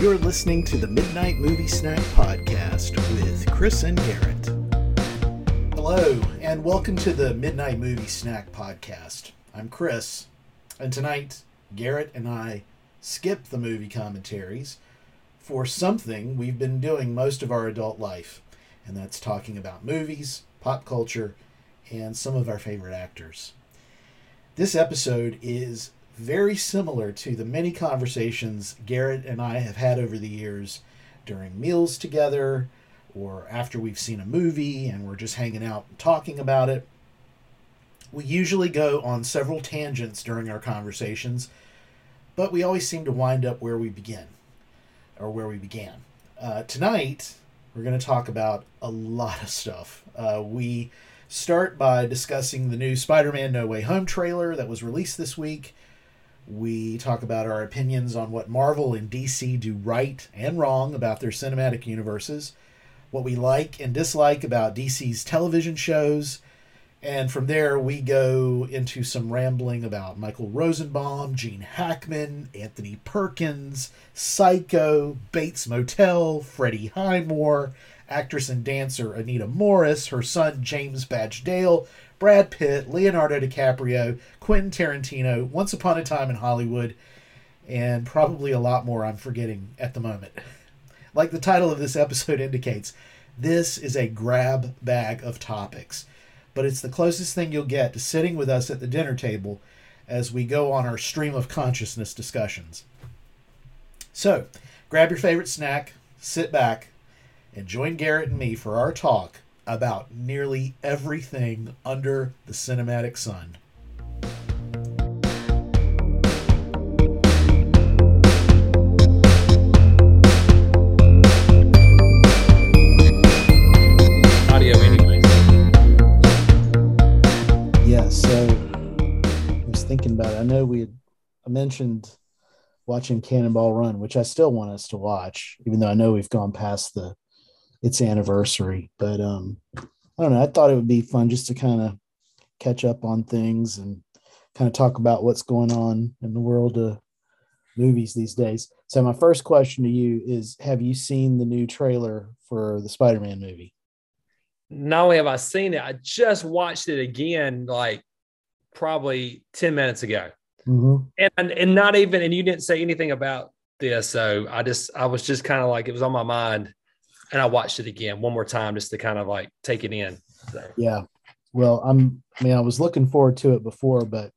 You're listening to the Midnight Movie Snack Podcast with Chris and Garrett. Hello, and welcome to the Midnight Movie Snack Podcast. I'm Chris, and tonight, Garrett and I skip the movie commentaries for something we've been doing most of our adult life, and that's talking about movies, pop culture, and some of our favorite actors. This episode is very similar to the many conversations Garrett and I have had over the years during meals together or after we've seen a movie and we're just hanging out and talking about it. We usually go on several tangents during our conversations, but we always seem to wind up where we begin or where we began. Uh, tonight, we're going to talk about a lot of stuff. Uh, we start by discussing the new Spider Man No Way Home trailer that was released this week. We talk about our opinions on what Marvel and DC do right and wrong about their cinematic universes, what we like and dislike about DC's television shows, and from there we go into some rambling about Michael Rosenbaum, Gene Hackman, Anthony Perkins, Psycho, Bates Motel, Freddie Highmore, actress and dancer Anita Morris, her son James Badge Dale, Brad Pitt, Leonardo DiCaprio, Quentin Tarantino, Once Upon a Time in Hollywood, and probably a lot more I'm forgetting at the moment. Like the title of this episode indicates, this is a grab bag of topics, but it's the closest thing you'll get to sitting with us at the dinner table as we go on our stream of consciousness discussions. So, grab your favorite snack, sit back, and join Garrett and me for our talk about nearly everything under the cinematic sun. audio anyways. Yeah, so I was thinking about it. I know we had I mentioned watching Cannonball Run, which I still want us to watch, even though I know we've gone past the its anniversary. But um I don't know. I thought it would be fun just to kind of catch up on things and kind of talk about what's going on in the world of movies these days. So my first question to you is have you seen the new trailer for the Spider-Man movie? Not only have I seen it, I just watched it again, like probably 10 minutes ago. Mm-hmm. And and not even, and you didn't say anything about this. So I just I was just kind of like it was on my mind. And I watched it again one more time just to kind of like take it in. So Yeah. Well, I'm I mean, I was looking forward to it before, but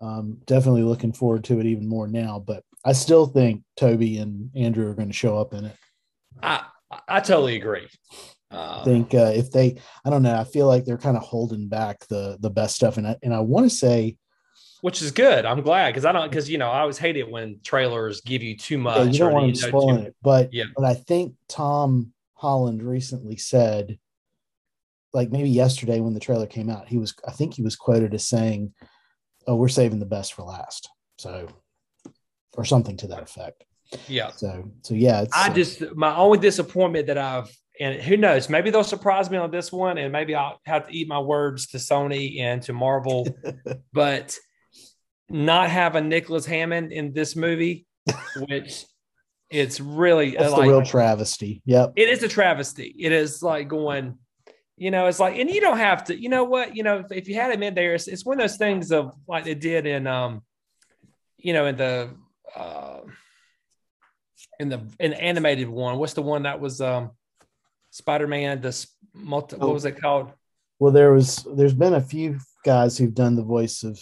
um, definitely looking forward to it even more now. But I still think Tobey and Andrew are going to show up in it. I I totally agree. I Uh, think uh, if they, I don't know, I feel like they're kind of holding back the the best stuff, and I and I want to say, which is good. I'm glad because I don't because you know I always hate it when trailers give you too much. yeah, you don't or, want them you know, spoiling too- it, but Yeah. but I think Tom Holland recently said, like maybe yesterday when the trailer came out, he was I think he was quoted as saying, "Oh, we're saving the best for last," so or something to that effect. Yeah. So so yeah, I uh, just my only disappointment that I've and who knows, maybe they'll surprise me on this one, and maybe I'll have to eat my words to Sony and to Marvel, but not having Nicholas Hammond in this movie, which it's really that's like the real travesty. Yep. it is a travesty. It is like going, you know, it's like, and you don't have to, you know what, you know, if, if you had him in there, it's, it's one of those things of like they did in, um, you know, in the, uh, in the in the animated one. What's the one that was um, Spider Man? This multi, Oh. what was it called? Well, there was there's been a few guys who've done the voice of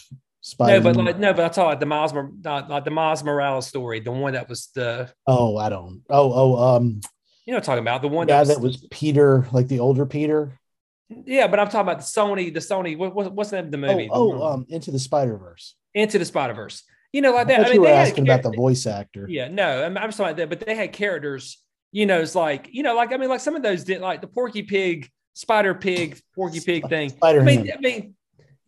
No, but like, no, but I thought the Miles, not like the Miles Morales story, the one that was the, oh, I don't. Oh, oh, um, you know, what I'm talking about the one guy that that was Peter, like the older Peter. yeah, but I'm talking about the Sony, the Sony. What, what, what's the name of the movie? Oh, oh, um, Into the Spider Verse. Into the Spider Verse. You know, like I that. I you mean, were they had asking about the voice actor. Yeah, no, I'm, I'm sorry that, but they had characters. You know, it's like you know, like I mean, like some of those did, like the Porky Pig, Spider Pig, Porky Pig thing. Spider I mean, I mean,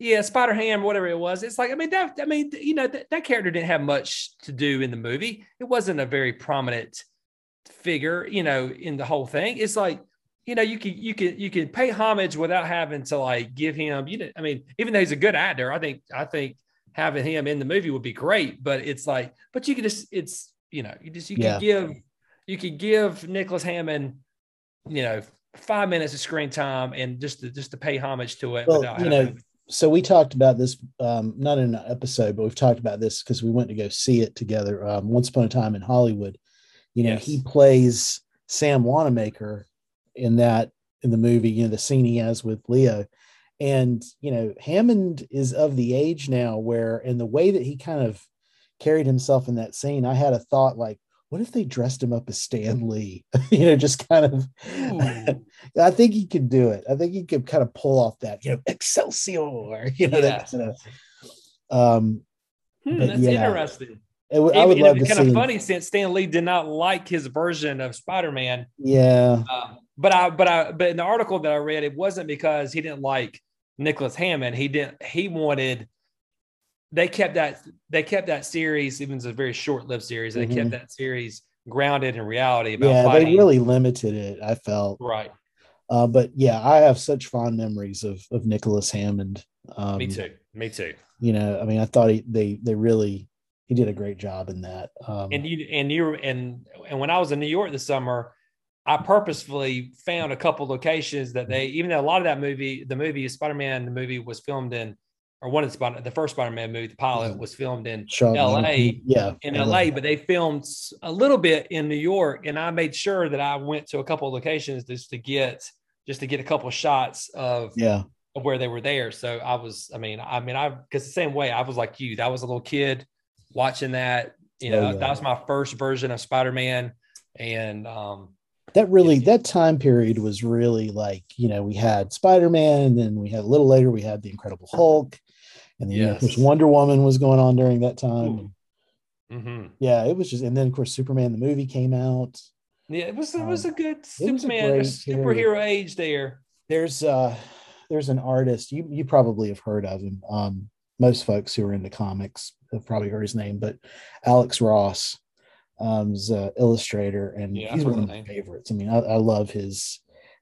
yeah, Spider Ham, whatever it was. It's like I mean, that I mean, you know, that, that character didn't have much to do in the movie. It wasn't a very prominent figure, you know, in the whole thing. It's like you know, you can you can you can pay homage without having to like give him. You know, I mean, even though he's a good actor, I think I think having him in the movie would be great. But it's like, but you can just it's you know, you just you Yeah. can give you could give Nicholas Hammond, you know, five minutes of screen time and just to just to pay homage to it. Well, you know, so we talked about this um, not in an episode, but we've talked about this because we went to go see it together. Um, Once upon a time in Hollywood, you know, yes. he plays Sam Wanamaker in that in the movie. You know, the scene he has with Leo, and you know, Hammond is of the age now where, and the way that he kind of carried himself in that scene, I had a thought like, what if they dressed him up as Stan Lee? you know, just kind of. I think he could do it. I think he could kind of pull off that, you know, Excelsior. You know, yeah. that kind of. Um, hmm, that's yeah. interesting. It, I would love to kind of funny since Stan Lee did not like his version of Spider Man. Yeah. Um, but I, but I, but in the article that I read, it wasn't because he didn't like Nicholas Hammond. He didn't. He wanted they kept that they kept that series, even though it's a very short-lived series, they mm-hmm. kept that series grounded in reality about yeah, fighting. they really limited it, I felt. Right. Uh, but yeah, I have such fond memories of of Nicholas Hammond. Um, Me too. Me too. You know, I mean, I thought he, they they really he did a great job in that. Um, and you and you and and when I was in New York this summer, I purposefully found a couple locations that they even though a lot of that movie, the movie Spider Man, the movie was filmed in or one of the Spider, the first Spider-Man movie, the pilot was filmed in L.A. Yeah, in L.A., but they filmed a little bit in New York, and I made sure that I went to a couple of locations just to get just to get a couple of shots of yeah of where they were there. So I was, I mean, I mean, I because the same way I was like you, that was a little kid watching that. You know, oh, yeah. that was my first version of Spider-Man, and um, that really that time period was really like you know we had spider-man and then we had a little later we had the incredible hulk and then yes. you know, Wonder Woman was going on during that time. Mm-hmm. Yeah, it was just, and then of course Superman the movie came out. Yeah, it was it was um, a good Superman a superhero age there. There's uh there's an artist you you probably have heard of him. Um, most folks who are into comics have probably heard his name, but Alex Ross um, is an illustrator, and yeah, he's one of my favorites. I mean, I, I love his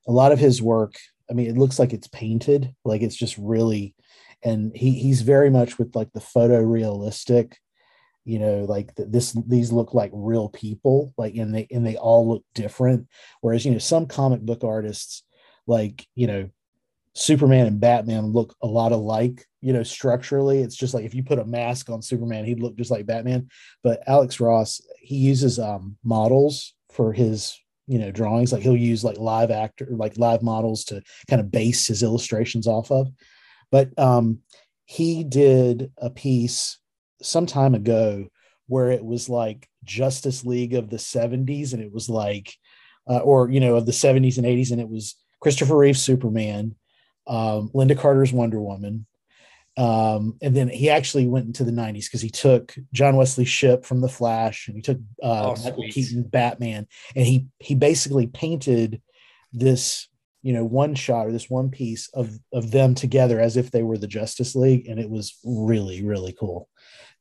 a lot of his work. I mean, it looks like it's painted, like it's just really and he he's very much with like the photorealistic you know like this these look like real people like and they and they all look different. Whereas you know some comic book artists like you know superman and batman look a lot alike you know structurally. It's just like if you put a mask on superman he'd look just like batman. But alex ross he uses um models for his you know drawings. Like he'll use like live actor like live models to kind of base his illustrations off of but um, he did a piece some time ago where it was like Justice League of the 70s, and it was like, uh, or, you know, of the 70s and 80s, and it was Christopher Reeve's Superman, um, Lynda Carter's Wonder Woman. Um, and then he actually went into the 90s because he took John Wesley Shipp from The Flash and he took uh, oh, Michael Keaton Batman, and he he basically painted this you know one shot or this one piece of of them together as if they were the justice league and it was really really cool.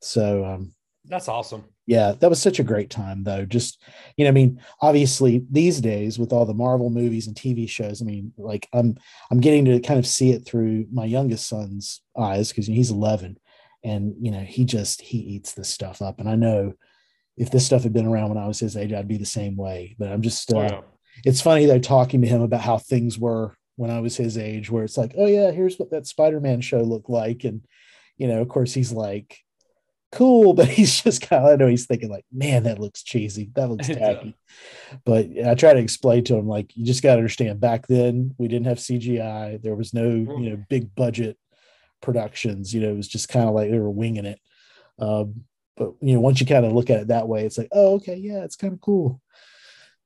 So um that's awesome. yeah that was such a great time though. Just you know i mean obviously these days with all the marvel movies and tv shows i mean like i'm i'm getting to kind of see it through my youngest son's eyes because he's 11 and you know he just he eats this stuff up. And i know if this stuff had been around when i was his age i'd be the same way but i'm just uh, oh, it's funny though talking to him about how things were when I was his age, where it's like, oh yeah, here's what that Spider-Man show looked like, and you know, of course, he's like, cool, but he's just kind of, I know he's thinking like, man, that looks cheesy, that looks tacky. but I try to explain to him like, you just got to understand, back then we didn't have CGI, there was no you know big budget productions, you know, it was just kind of like they were winging it. Um, but you know, once you kind of look at it that way, it's like, oh, okay, yeah, it's kind of cool.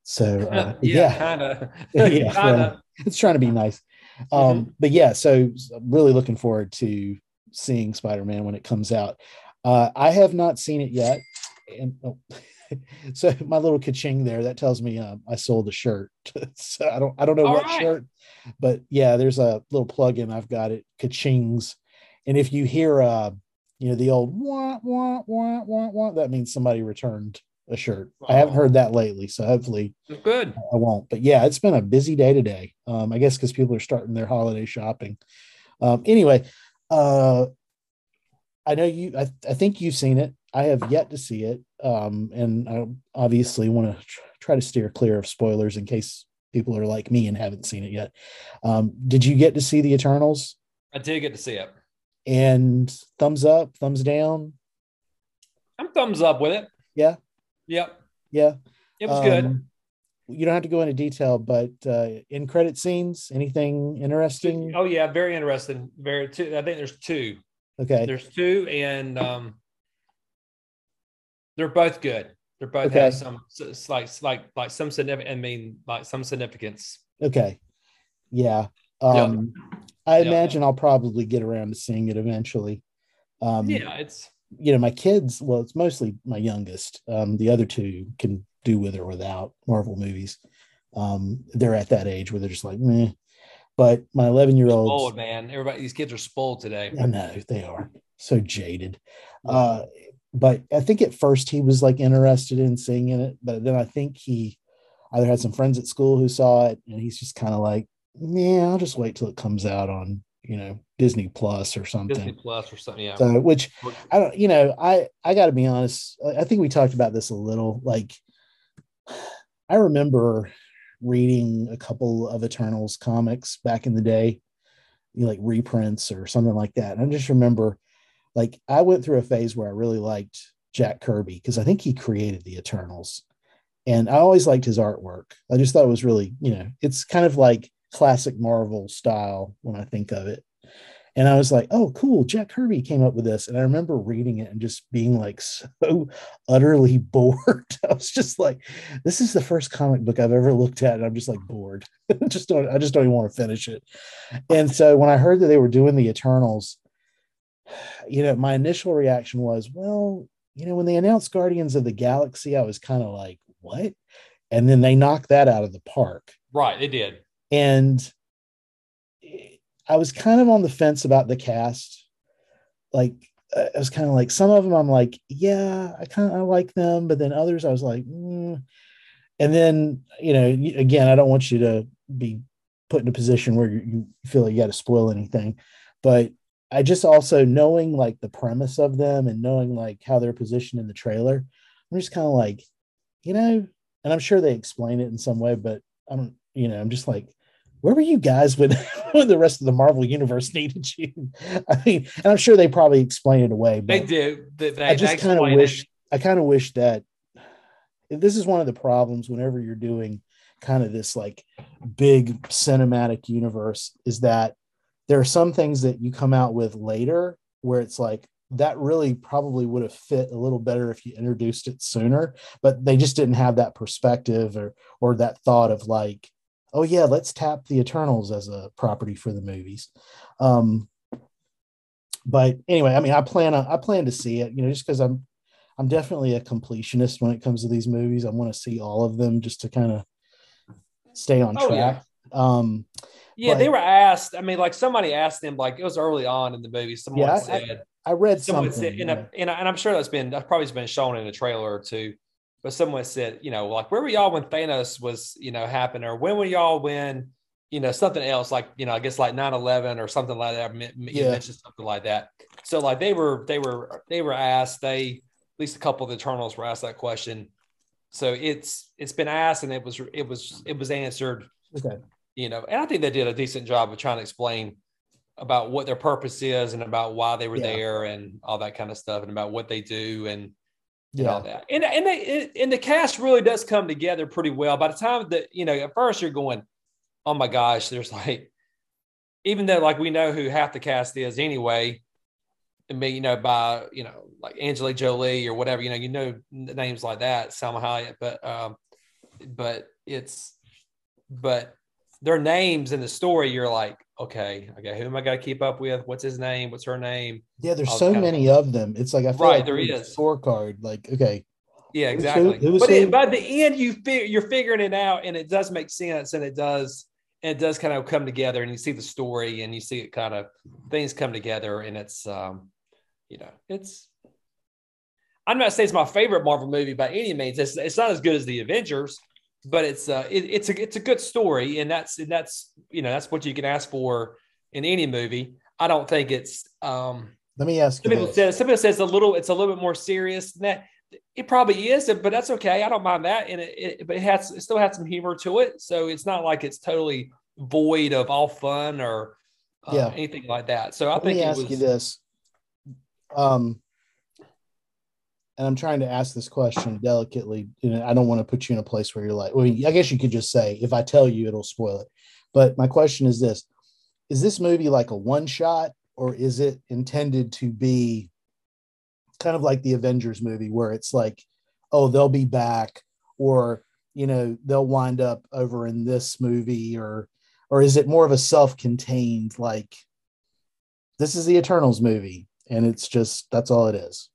So uh, yeah, yeah. kind of. yeah, well, it's trying to be nice. Um, mm-hmm. But yeah, so I'm really looking forward to seeing Spider-Man when it comes out. Uh, I have not seen it yet, and oh, so my little kaching there that tells me um, I sold a shirt. so I don't I don't know All what right. shirt, but yeah, there's a little plug-in I've got it kachings, and if you hear uh you know the old wah wah wah wah wah, that means somebody returned a shirt. I haven't heard that lately, so hopefully good. I won't. But yeah, it's been a busy day today. Um, I guess because people are starting their holiday shopping. Um, anyway, uh, I know you. I, I think you've seen it. I have yet to see it. um, and I obviously want to tr- try to steer clear of spoilers in case people are like me and haven't seen it yet. Um, did you get to see the Eternals? I did get to see it. And thumbs up, thumbs down. I'm thumbs up with it. Yeah. Yep. Yeah. It was good. Um, You don't have to go into detail, but uh, in credit scenes, anything interesting? Oh yeah, very interesting. Very two. I think there's two. Okay. There's two, and um, they're both good. They're both Okay. have some like like like some significant. I mean, like some significance. Okay. Yeah. Um, I Yeah. imagine I'll probably get around to seeing it eventually. Um, yeah, it's you know, my kids, well, it's mostly my youngest. Um, the other two can do with or without Marvel movies. Um, they're at that age where they're just like, meh. But my 11 year spoiled, old, man. Everybody, these kids are spoiled today. I know they are so jaded. Uh, but I think at first he was like interested in seeing it, but then I think he either had some friends at school who saw it and he's just kind of like, yeah, I'll just wait till it comes out on, you know, Disney Plus or something. Disney Plus or something. Yeah. So, which I don't, you know, I I got to be honest. I think we talked about this a little. Like, I remember reading a couple of Eternals comics back in the day, you know, like reprints or something like that. And I just remember, like, I went through a phase where I really liked Jack Kirby because I think he created the Eternals, and I always liked his artwork. I just thought it was really, you know, it's kind of like classic Marvel style when I think of it. And I was like, oh, cool. Jack Kirby came up with this. And I remember reading it and just being like so utterly bored. I was just like, this is the first comic book I've ever looked at. And I'm just like bored. just don't, I just don't even want to finish it. And so when I heard that they were doing the Eternals, you know, my initial reaction was, well, you know, when they announced Guardians of the Galaxy, I was kind of like, what? And then they knocked that out of the park Right. They did. and I was kind of on the fence about the cast. Like I was kind of like some of them I'm like, yeah, I kind of like them, but then others I was like, mm. and then you know, again, I don't want you to be put in a position where you feel like you got to spoil anything, but I just also knowing like the premise of them and knowing like how they're positioned in the trailer, I'm just kind of like, you know, and I'm sure they explain it in some way, but I'm, you know, I'm just like, where were you guys when, when the rest of the Marvel universe needed you? I mean, and I'm sure they probably explain it away, They but do. They, they, I just kind of explain it. wish, I kind of wish that this is one of the problems whenever you're doing kind of this like big cinematic universe is that there are some things that you come out with later where it's like that really probably would have fit a little better if you introduced it sooner but they just didn't have that perspective or or that thought of like oh yeah let's tap the eternals as a property for the movies um but anyway i mean i plan on i plan to see it you know just because i'm i'm definitely a completionist when it comes to these movies i want to see all of them just to kind of stay on Oh, yeah. track um Yeah, they were asked. I mean, like somebody asked them, like it was early on in the movie. Someone Yeah, I- said, i read someone something said, and, yeah. I, and, I, and I'm sure that's been that's probably been shown in a trailer or two. But someone said, you know, like where were y'all when Thanos was, you know, happening, or when were y'all when, you know, something else like, you know, I guess like 9-11 or something like that. You Yeah. mentioned something like that. So like they were, they were, they were asked. They at least a couple of the Eternals were asked that question. So it's it's been asked and it was it was it was answered okay you know, and I think they did a decent job of trying to explain about what their purpose is and about why they were Yeah. there and all that kind of stuff and about what they do and, and all that. And and they and the cast really does come together pretty well. By the time that you know, at first you're going, oh my gosh, there's like, even though like we know who half the cast is anyway. I mean, you know, by you know, like Angela Jolie or whatever, you know, you know names like that, Salma Hayek, but um, but it's but their names in the story, you're like, okay, okay, who am I gonna keep up with? What's his name? What's her name? yeah there's so many of them it's like i feel Right, like there's a is. scorecard like okay Yeah, who? exactly. Who's but it, by the end, you fig- you're figuring it out, and it does make sense, and it does, and it does kind of come together, and you see the story, and you see it kind of things come together, and it's, um, you know, it's. I'm not saying it's my favorite Marvel movie by any means. It's, it's not as good as the Avengers, but it's uh, it, it's a it's a good story, and that's and that's you know that's what you can ask for in any movie. I don't think it's um let me ask some you people say some people say it's a little it's a little bit more serious than that. It probably is, but that's okay. I don't mind that, and it, it but it has it still has some humor to it, so it's not like it's totally void of all fun or uh, yeah. anything like that. So I Let think me ask was, you this. Um, and I'm trying to ask this question delicately. Know, I don't want to put you in a place where you're like, well, I guess you could just say, if I tell you, it'll spoil it. But my question is this Is this movie like a one shot, or is it intended to be kind of like the Avengers movie, where it's like, oh, they'll be back, or, you know, they'll wind up over in this movie, or, or is it more of a self contained, like, this is the Eternals movie, and it's just, that's all it is?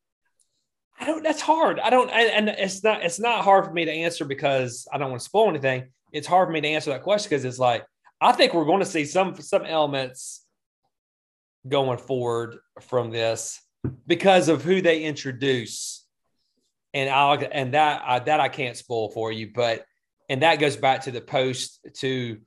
I don't. That's hard. I don't. And it's not. It's not hard for me to answer because I don't want to spoil anything. It's hard for me to answer that question because it's like I think we're going to see some some elements going forward from this because of who they introduce, and I'll and that I, that I can't spoil for you, but and that goes back to the post to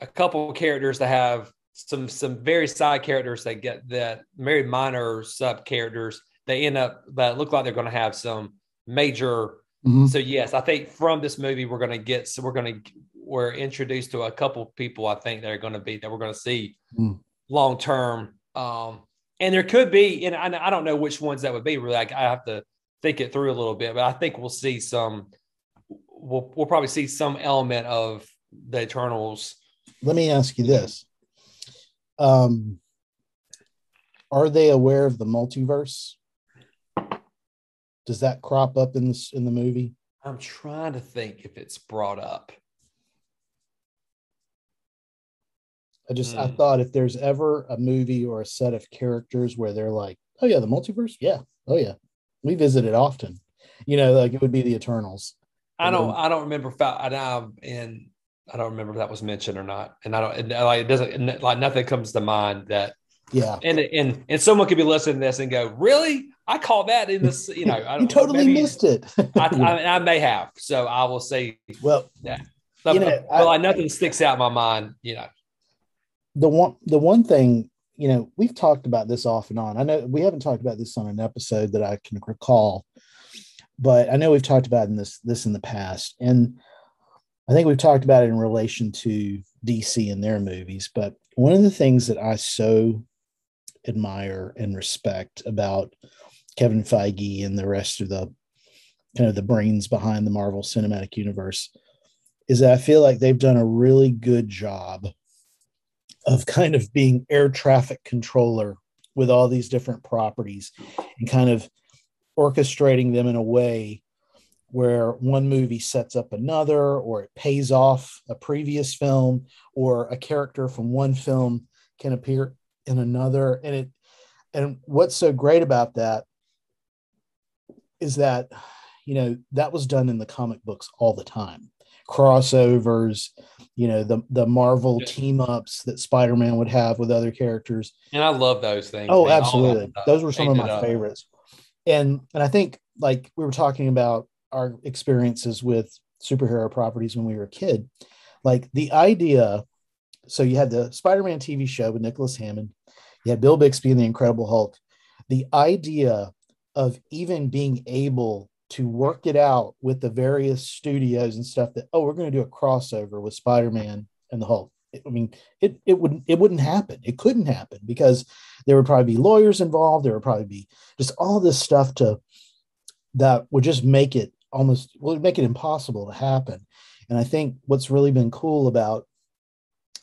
a couple of characters that have some some very side characters that get that very minor sub characters they end up that look like they're going to have some major. Mm-hmm. So yes, I think from this movie we're going to get so we're going to we're introduced to a couple people I think that are going to be that we're going to see mm. long term. Um, and there could be, and I, I don't know which ones that would be. Really, like I have to think it through a little bit, but I think we'll see some. We'll we'll probably see some element of the Eternals. Let me ask you this: um, Are they aware of the multiverse? Does that crop up in this in the movie? I'm trying to think if it's brought up. I just I hmm. thought if there's ever a movie or a set of characters where they're like, oh yeah, the multiverse, yeah, oh yeah, we visit it often. You know, like it would be the Eternals. I don't. I don't remember. If I, I, and I don't remember if that was mentioned or not. And I don't. And like it doesn't. Like nothing comes to mind that. Yeah. And and and someone could be listening to this and go, "Really? I call that in this, you know, I you totally maybe, missed it. I, I, I, may have, so I will say, well, yeah, you know, well, I, nothing sticks out in my mind, you know. The one, the one thing, you know, we've talked about this off and on. I know we haven't talked about this on an episode that I can recall, but I know we've talked about in this this in the past, and I think we've talked about it in relation to DC and their movies. But one of the things that I so admire and respect about Kevin Feige and the rest of the kind of the brains behind the Marvel Cinematic Universe is that I feel like they've done a really good job of kind of being air traffic controller with all these different properties and kind of orchestrating them in a way where one movie sets up another or it pays off a previous film or a character from one film can appear in another and it and what's so great about that is that you know that was done in the comic books all the time. Crossovers you know the the marvel yeah. team ups that spider-man would have with other characters. And i love those things oh man. absolutely. those were some of my favorites. And and i think like we were talking about our experiences with superhero properties when we were a kid. Like the idea so you had the spider-man tv show with nicholas hammond. You had bill bixby and the incredible hulk. The idea of even being able to work it out with the various studios and stuff that oh we're going to do a crossover with spider-man and the hulk. I mean it, it wouldn't it wouldn't happen. It couldn't happen because there would probably be lawyers involved. There would probably be just all this stuff to that would just make it almost would make it impossible to happen. And i think what's really been cool about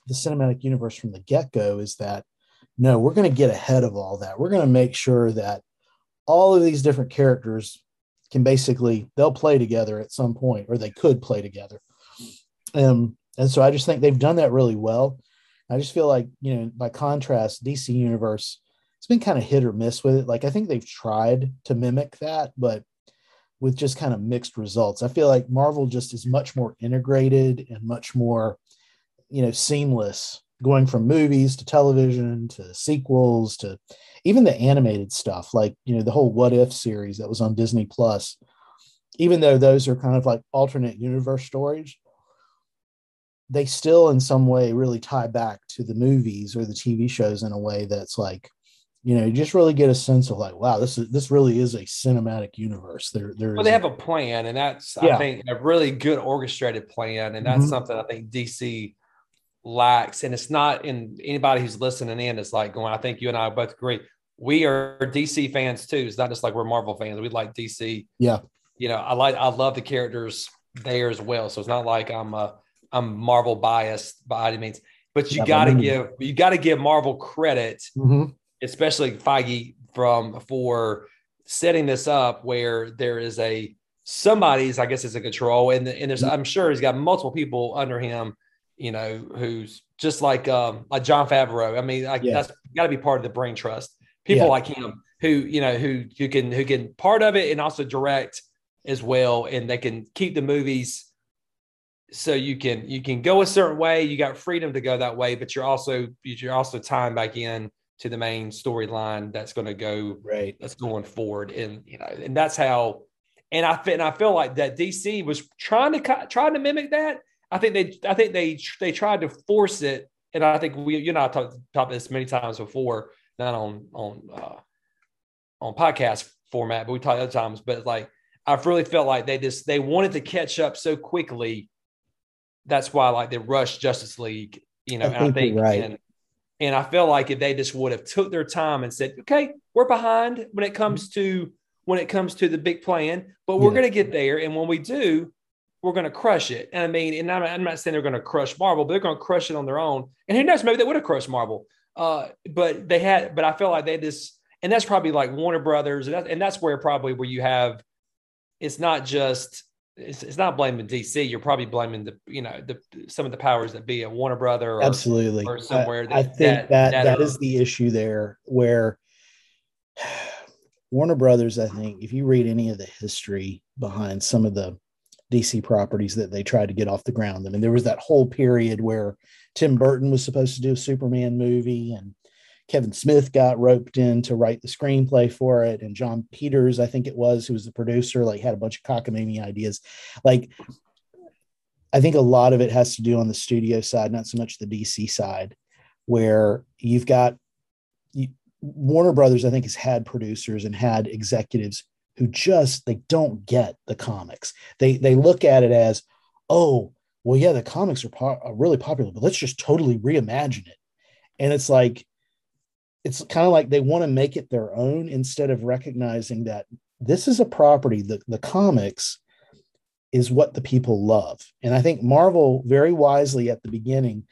the cinematic universe from the get-go is that no we're going to get ahead of all that. We're going to make sure that all of these different characters can basically they'll play together at some point or they could play together. Um, and so i just think they've done that really well. I just feel like you know by contrast dc universe it's been kind of hit or miss with it. Like i think they've tried to mimic that but with just kind of mixed results. I feel like marvel just is much more integrated and much more you know seamless going from movies to television to sequels to even the animated stuff like you know the whole what if series that was on disney plus even though those are kind of like alternate universe stories they still in some way really tie back to the movies or the tv shows in a way that's like you know, you just really get a sense of like, wow, this is this really is a cinematic universe. There, there. Well, they have a plan, and that's yeah. I think a really good orchestrated plan, and that's mm-hmm. something I think DC lacks. And it's not in anybody who's listening in is like going. I think you and I both agree. We are DC fans too. It's not just like we're Marvel fans. We like DC. Yeah. You know, I like I love the characters there as well. So it's not like I'm a I'm Marvel biased by any means. But you yeah, got to give you got to give Marvel credit, mm-hmm. especially Feige from for setting this up where there is a somebody's I guess is in control and and there's I'm sure he's got multiple people under him, you know, who's just like um like Jon Favreau. I mean, like yeah. that's got to be part of the brain trust. People yeah. like him who you know who who can who can part of it and also direct as well, and they can keep the movies so you can you can go a certain way you got freedom to go that way but you're also you're also tying back in to the main storyline that's going to go right that's going forward and you know and that's how and i and i feel like that dc was trying to trying to mimic that i think they i think they they tried to force it and i think we you know i talked about this many times before not on on uh on podcast format but we talked other times but like i've really felt like they just they wanted to catch up so quickly that's why like the rush Justice League, you know, I think, I think right. and, and I feel like if they just would have took their time and said, okay, we're behind when it comes to when it comes to the big plan, but we're yeah. going to get there. And when we do, we're going to crush it. And I mean, and I'm, I'm not saying they're going to crush Marvel, but they're going to crush it on their own. And who knows, maybe they would have crushed Marvel. Uh, but they had, but I feel like they just, and that's probably like Warner Brothers, and, that, and that's where probably where you have, it's not just it's, it's not blaming DC. You're probably blaming the you know the some of the powers that be at Warner Brother or, absolutely or somewhere. I, that, I think that that, that, that is the issue there where Warner Brothers. I think if you read any of the history behind some of the DC properties that they tried to get off the ground, I mean there was that whole period where Tim Burton was supposed to do a Superman movie and Kevin Smith got roped in to write the screenplay for it, and Jon Peters, I think it was, who was the producer, like had a bunch of cockamamie ideas. Like, I think a lot of it has to do on the studio side, not so much the DC side, where you've got you, Warner Brothers. I think has had producers and had executives who just they don't get the comics. They they look at it as, oh, well, yeah, the comics are, po- are really popular, but let's just totally reimagine it. And it's like it's kind of like they want to make it their own instead of recognizing that this is a property that the comics is what the people love. And I think Marvel very wisely at the beginning,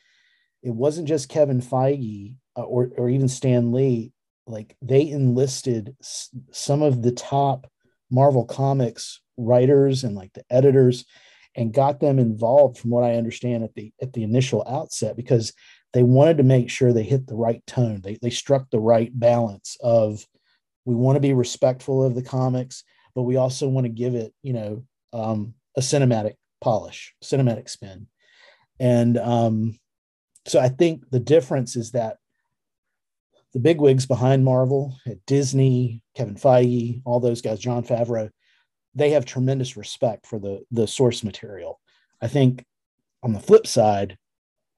it wasn't just Kevin Feige uh, or, or even Stan Lee, like they enlisted some of the top Marvel comics writers and like the editors and got them involved from what I understand at the at the initial outset because they wanted to make sure they hit the right tone. They, they struck the right balance of we want to be respectful of the comics, but we also want to give it, you know, um, a cinematic polish, cinematic spin. And um, so I think the difference is that the big wigs behind Marvel at Disney, Kevin Feige, all those guys, Jon Favreau, they have tremendous respect for the the source material. I think on the flip side,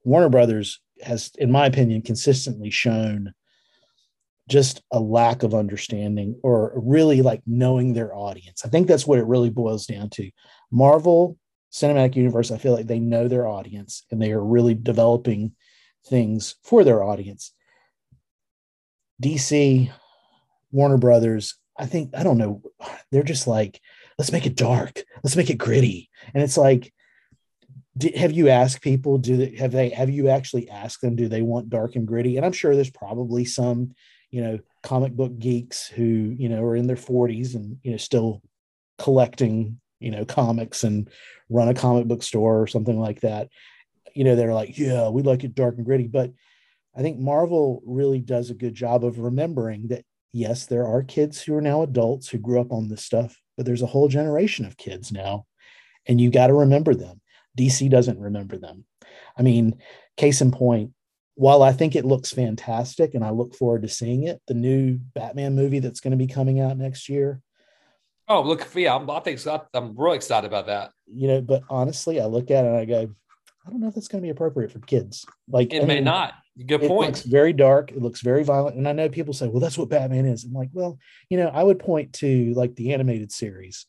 Warner Brothers has, in my opinion, consistently shown just a lack of understanding or really like knowing their audience. I think that's what it really boils down to. Marvel Cinematic Universe, I feel like they know their audience and they are really developing things for their audience. DC, Warner Brothers, I think, I don't know, they're just like, let's make it dark, let's make it gritty. And it's like, have you asked people do they have they have you actually asked them do they want dark and gritty and i'm sure there's probably some you know comic book geeks who you know are in their 40s and you know still collecting you know comics and run a comic book store or something like that you know they're like yeah we like it dark and gritty but i think marvel really does a good job of remembering that yes there are kids who are now adults who grew up on this stuff but there's a whole generation of kids now and you got to remember them DC doesn't remember them. I mean, case in point, while I think it looks fantastic and I look forward to seeing it, the new Batman movie that's going to be coming out next year. Oh, look, yeah, I'm, I think so. I'm really excited about that. You know, but honestly, I look at it and I go, I don't know if that's going to be appropriate for kids. Like, it I may not. Good it point. looks very dark. It looks very violent. And I know people say, well, that's what Batman is. I'm like, well, you know, I would point to like the animated series,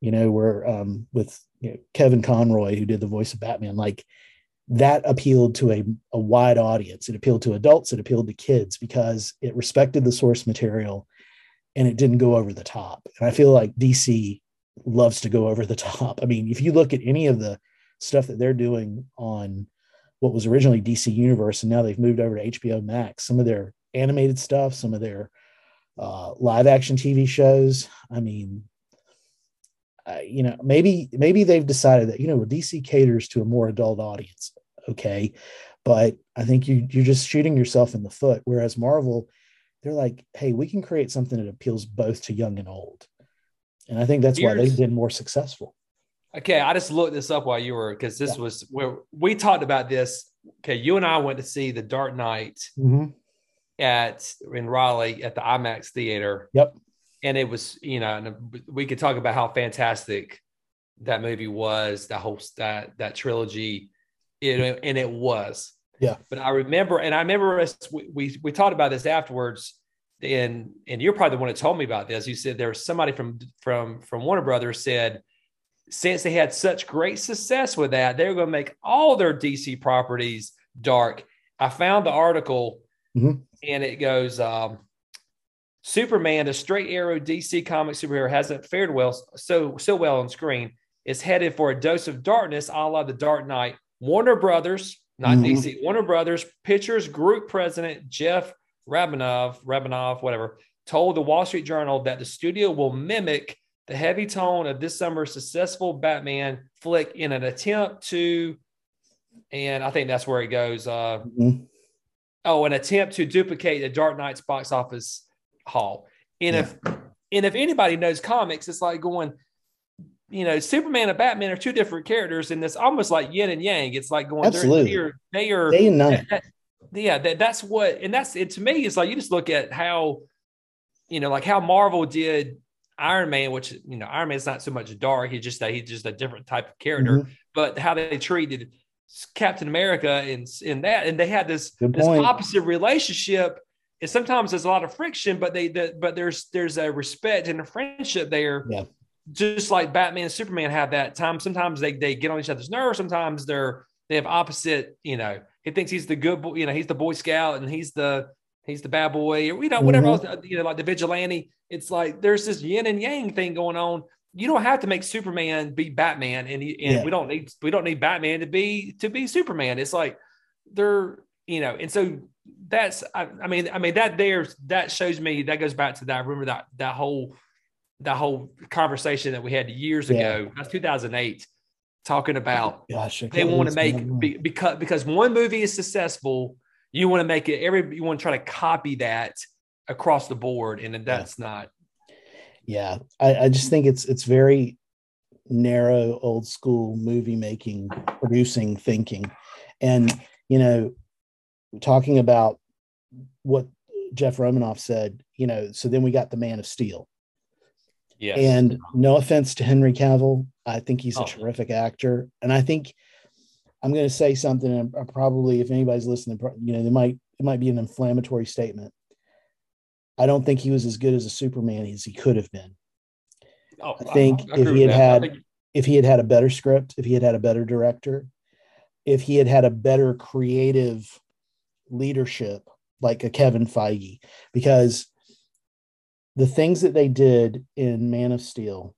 you know, where um, with you know, Kevin Conroy, who did the voice of Batman, like that appealed to a, a wide audience. It appealed to adults, it appealed to kids because it respected the source material and it didn't go over the top. And I feel like DC loves to go over the top. I mean, if you look at any of the stuff that they're doing on what was originally DC Universe, and now they've moved over to HBO Max. Some of their animated stuff, some of their uh, live action TV shows. I mean, uh, you know, maybe maybe they've decided that you know DC caters to a more adult audience. Okay, but I think you you're just shooting yourself in the foot. Whereas Marvel, they're like, hey, we can create something that appeals both to young and old, and I think that's why they've been more successful. Okay, I just looked this up while you were because this Yeah. was where we talked about this. Okay, you and I went to see the Dark Knight Mm-hmm. at in Raleigh at the IMAX theater. Yep. And it was, you know, and we could talk about how fantastic that movie was, that whole that that trilogy, it, and it was. Yeah. But I remember, and I remember us we we, we talked about this afterwards, and and you're probably the one that told me about this. You said there was somebody from from from Warner Brothers said since they had such great success with that, they were going to make all their DC properties dark. I found the article Mhm. and it goes um, Superman, a straight arrow DC comic superhero, hasn't fared well so so well on screen. Is headed for a dose of darkness, a la the Dark Knight. Warner Brothers, not Mhm. DC, Warner Brothers Pictures Group President Jeff Rabinov, Rabinov, whatever, told the Wall Street Journal that the studio will mimic the heavy tone of this summer's successful Batman flick in an attempt to, and I think that's where it goes. Uh, Mhm. oh, an attempt to duplicate the Dark Knight's box office haul. And if and if anybody knows comics, it's like going, you know, Superman and Batman are two different characters, and it's almost like yin and yang. It's like going, they're- Absolutely. they are they are Day and night. that- yeah, that, that's what, and that's it to me. It's like you just look at how, you know, like how Marvel did Iron Man, which you know, Iron Man's not so much dark. He's just that he's just a different type of character. Mhm. But how they treated Captain America and in that, and they had this this opposite relationship. And sometimes there's a lot of friction, but they, the, but there's there's a respect and a friendship there. Yeah. Just like Batman and Superman have that time. Sometimes they they get on each other's nerves. Sometimes they're they have opposite. You know, he thinks he's the good boy. You know, he's the Boy Scout and he's the he's the bad boy, or you know, whatever Mhm. else. You know, like the vigilante. It's like there's this yin and yang thing going on. You don't have to make Superman be Batman, and, he, and Yeah. we don't need we don't need Batman to be to be Superman. It's like they're you know, and so that's I, I mean I mean that there's that shows me that goes back to that. I remember that that whole that whole conversation that we had years Yeah. ago. That's 2008, talking about Gosh, they want to make it's been that long. be, because because one movie is successful, you want to make it every you want to try to copy that across the board, and then that's not. yeah I, I just think it's it's very narrow old school movie making producing thinking and you know talking about what jeff romanoff said you know so then we got the man of steel yeah and no offense to henry cavill i think he's a Oh. terrific actor and i think i'm going to say something and I probably if anybody's listening you know they might it might be an inflammatory statement i don't think he was as good as a superman as he could have been Oh, I think agree if he had. Had- think- if he had had a better script, if he had had a better director, if he had had a better creative leadership like a Kevin Feige, because the things that they did in Man of Steel,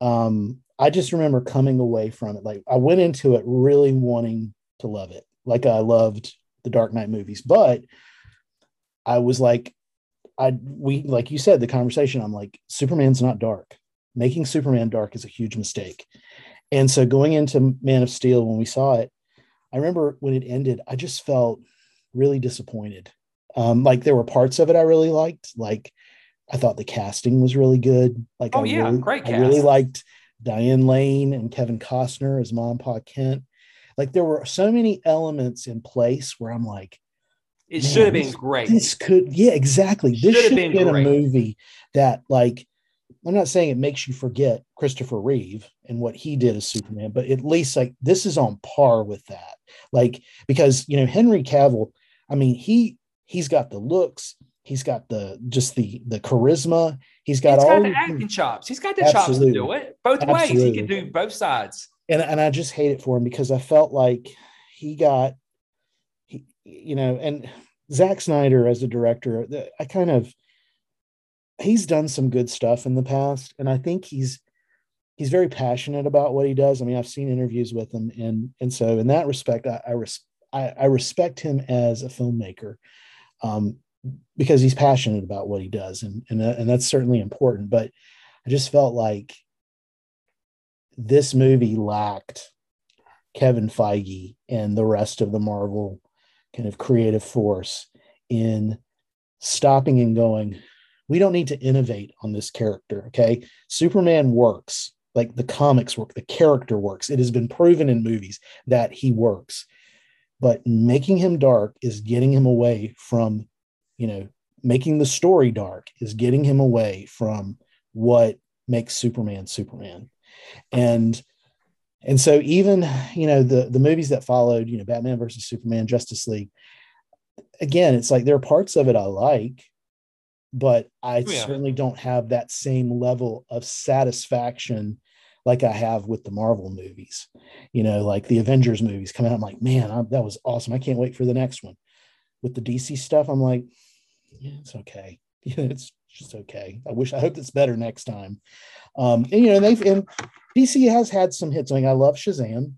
um, I just remember coming away from it. Like I went into it really wanting to love it, like I loved the Dark Knight movies, but I was like, I we like you said the conversation. I'm like, Superman's not dark. Making Superman dark is a huge mistake. And so going into Man of Steel when we saw it, I remember when it ended, I just felt really disappointed. Um, like there were parts of it I really liked. Like I thought the casting was really good. Like Oh, I yeah, really, great I really liked Diane Lane and Kevin Costner as Mom Pa Kent. Like there were so many elements in place where I'm like, it should have been great. this could yeah exactly this Should have been been, a movie that like i'm not saying it makes you forget christopher reeve and what he did as superman but at least like this is on par with that like because you know henry cavill I mean, he he's got the looks, he's got the just the the charisma, he's got He's all got the the- acting chops. He's got the chops to do it both ways. He can do both sides. and and I just hate it for him because I felt like he got he you know and Zack Snyder as a director I kind of he's done some good stuff in the past and I think he's he's very passionate about what he does I mean I've seen interviews with him and and so in that respect I I, res, I, I respect him as a filmmaker um because he's passionate about what he does and and, uh, and that's certainly important but I just felt like this movie lacked Kevin Feige and the rest of the Marvel kind of creative force in stopping and going, we don't need to innovate on this character. Okay. Superman works like the comics work, the character works. It has been proven in movies that he works. But making him dark is getting him away from, you know, making the story dark is getting him away from what makes Superman Superman. And and so even you know the the movies that followed, you know, Batman versus Superman, Justice League, again, it's like there are parts of it I like, but I Oh, yeah. certainly don't have that same level of satisfaction like I have with the Marvel movies. You know, like the Avengers movies coming out, I'm like, man, I, that was awesome. I can't wait for the next one. With the DC stuff, I'm like, yeah, it's okay. Yeah, it's just okay. I wish I hope it's better next time. Um, and you know, they've and DC has had some hits. I mean, I love Shazam.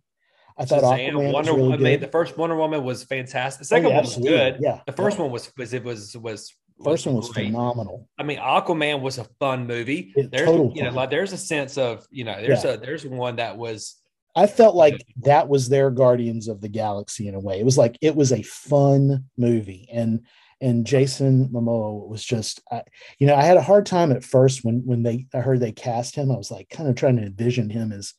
I thought Shazam, Aquaman Wonder was really I mean, good. the first Wonder Woman was fantastic. The Oh, second yeah, one was absolutely. good. Yeah, The first yeah. one was was it was was First one was great. phenomenal. I mean, Aquaman was a fun movie. It- there's total you know, fun. like there's a sense of you know, there's Yeah. a there's one that was I felt like that was their Guardians of the Galaxy in a way. It was like it was a fun movie, and and Jason Momoa was just, I, you know, I had a hard time at first when when they I heard they cast him. I was like kind of trying to envision him as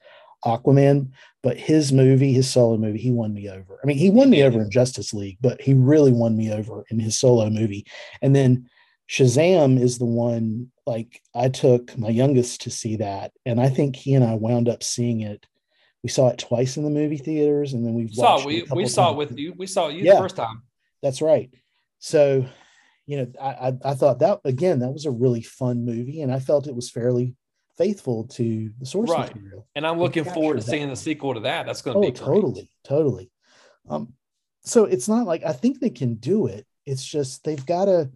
Aquaman, but his movie, his solo movie, he won me over. I mean, he won me over in Justice League, but he really won me over in his solo movie. And then Shazam is the one like I took my youngest to see that, and I think he and I wound up seeing it. We saw it twice in the movie theaters, and then we've saw watched it. it we we saw it with you. We saw it you Yeah. the first time. That's right. So, you know, I, I thought that again that was a really fun movie, and I felt it was fairly faithful to the source Right. material. And I'm looking forward to seeing the sequel to that. That's going to Oh, be great. totally, totally. Um, so it's not like I think they can do it. It's just they've got to.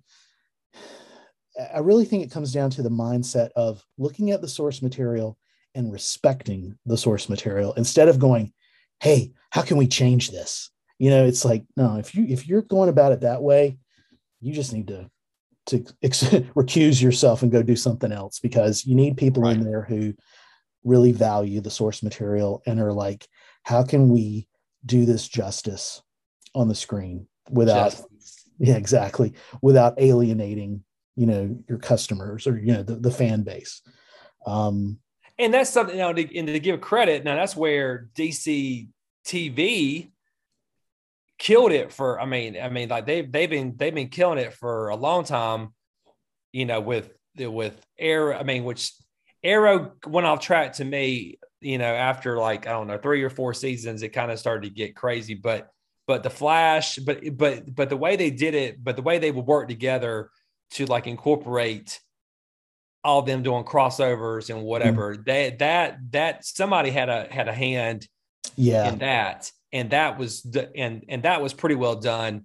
I really think it comes down to the mindset of looking at the source material and respecting the source material instead of going, "Hey, how can we change this?" You know, it's like no. If you if you're going about it that way, you just need to to ex- recuse yourself and go do something else because you need people in there who really value the source material and are like, how can we do this justice on the screen without Just- yeah exactly without alienating you know your customers or you know the, the fan base um and that's something now to, and to give credit now that's where dc tv killed it for i mean i mean like they've they've been they've been killing it for a long time you know with with arrow i mean which arrow went off track to me you know after like i don't know three or four seasons it kind of started to get crazy. But but the flash but but but the way they did it but the way they would work together to like incorporate all of them doing crossovers and mm-hmm. whatever that that that somebody had a had a hand yeah. in that and that was the, and and that was pretty well done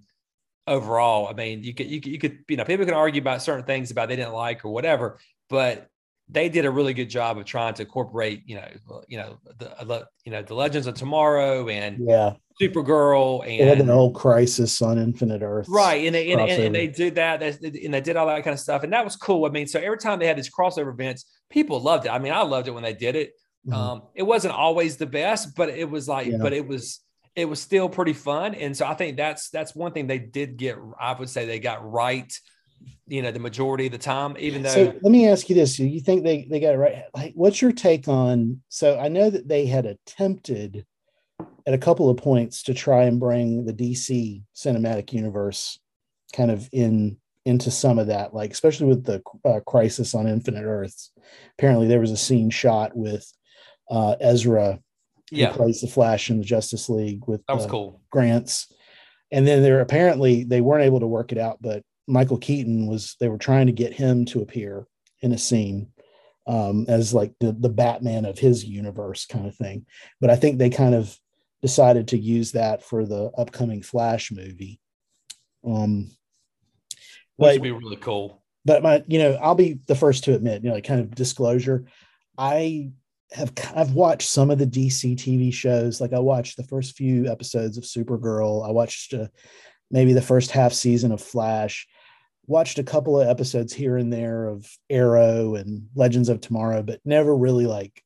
overall. I mean you could you could, you could you know people can argue about certain things about they didn't like or whatever but they did a really good job of trying to incorporate you know you know the you know the legends of tomorrow and yeah. Supergirl they had and the whole crisis on infinite earth right and they and, and, and they did that and they did all that kind of stuff and that was cool. I mean so every time they had these crossover events people loved it. I mean i loved it when they did it. Mhm. um it wasn't always the best but it was like Yeah. but it was it was still pretty fun. And so i think that's that's one thing they did get i would say they got right you know the majority of the time even though so let me ask you this. You think they they got it right? Like what's your take on so i know that they had attempted at a couple of points to try and bring the dc cinematic universe kind of in into some of that like especially with the uh, crisis on infinite earths. Apparently there was a scene shot with uh ezra yeah plays the flash in the justice league with that was uh, cool grants and then they're apparently they weren't able to work it out, but Michael Keaton was they were trying to get him to appear in a scene um, as like the the Batman of his universe kind of thing. But I think they kind of decided to use that for the upcoming Flash movie. Um, which would be really cool. But my, you know, I'll be the first to admit, you know, like kind of disclosure. I have I've watched some of the DC TV shows. Like I watched the first few episodes of Supergirl. I watched uh, maybe the first half season of Flash. Watched a couple of episodes here and there of Arrow and Legends of Tomorrow, but never really like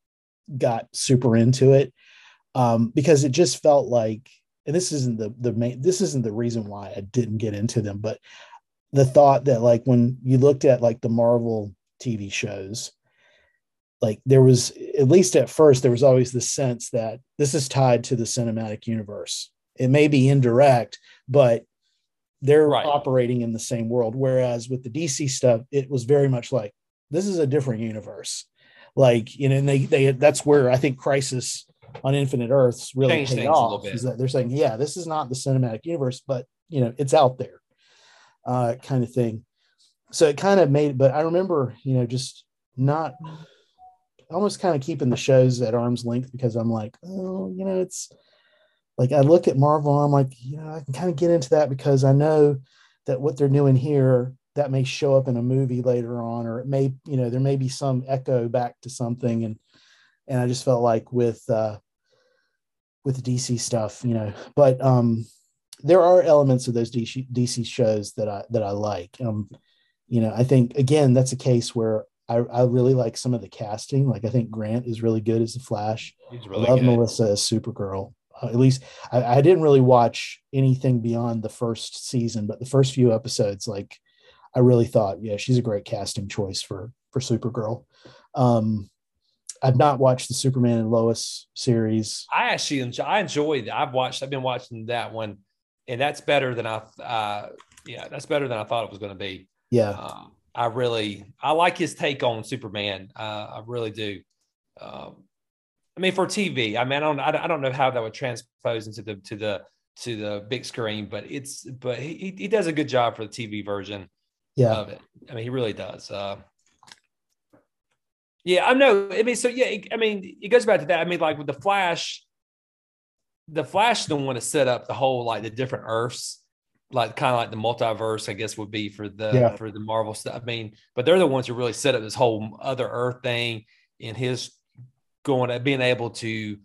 got super into it um, because it just felt like. And this isn't the the main. This isn't the reason why I didn't get into them, but the thought that like when you looked at like the Marvel TV shows, like there was at least at first there was always the sense that this is tied to the cinematic universe. It may be indirect, but they're right. operating in the same world. Whereas with the DC stuff, it was very much like this is a different universe. Like you know, and they they that's where I think Crisis on Infinite Earths really paid off. Is that they're saying, yeah, this is not the cinematic universe, but you know, it's out there uh, kind of thing. So it kind of made, but I remember, you know, just not almost kind of keeping the shows at arm's length because I'm like, oh, you know, it's like I look at Marvel, and I'm like, you know, I can kind of get into that because I know that what they're doing here that may show up in a movie later on, or it may, you know, there may be some echo back to something, and and I just felt like with uh, with DC stuff, you know, but um, there are elements of those DC, DC shows that I that I like. Um, you know, I think again that's a case where I, I really like some of the casting. Like I think Grant is really good as the Flash. Really I love good. Melissa as Supergirl. Uh, at least I, I, didn't really watch anything beyond the first season, but the first few episodes, like I really thought, yeah, she's a great casting choice for for Supergirl. Um, I've not watched the Superman and Lois series. I actually enjoy, I enjoyed. I've watched. I've been watching that one and that's better than I. Uh, yeah, that's better than I thought it was going to be. Yeah, uh, I really I like his take on Superman. Uh, I really do. Um, I mean, for TV, I mean, I don't I don't know how that would transpose into the to the to the big screen, but it's but he he does a good job for the TV version. Yeah. of it. I mean, he really does. Uh, yeah, I know. I mean, so yeah, I mean, it goes back to that. I mean, like with the Flash, the Flash don't want to set up the whole like the different Earths, like kind of like the multiverse, I guess would be for the yeah. for the Marvel stuff. I mean, but they're the ones who really set up this whole other Earth thing in his going at being able to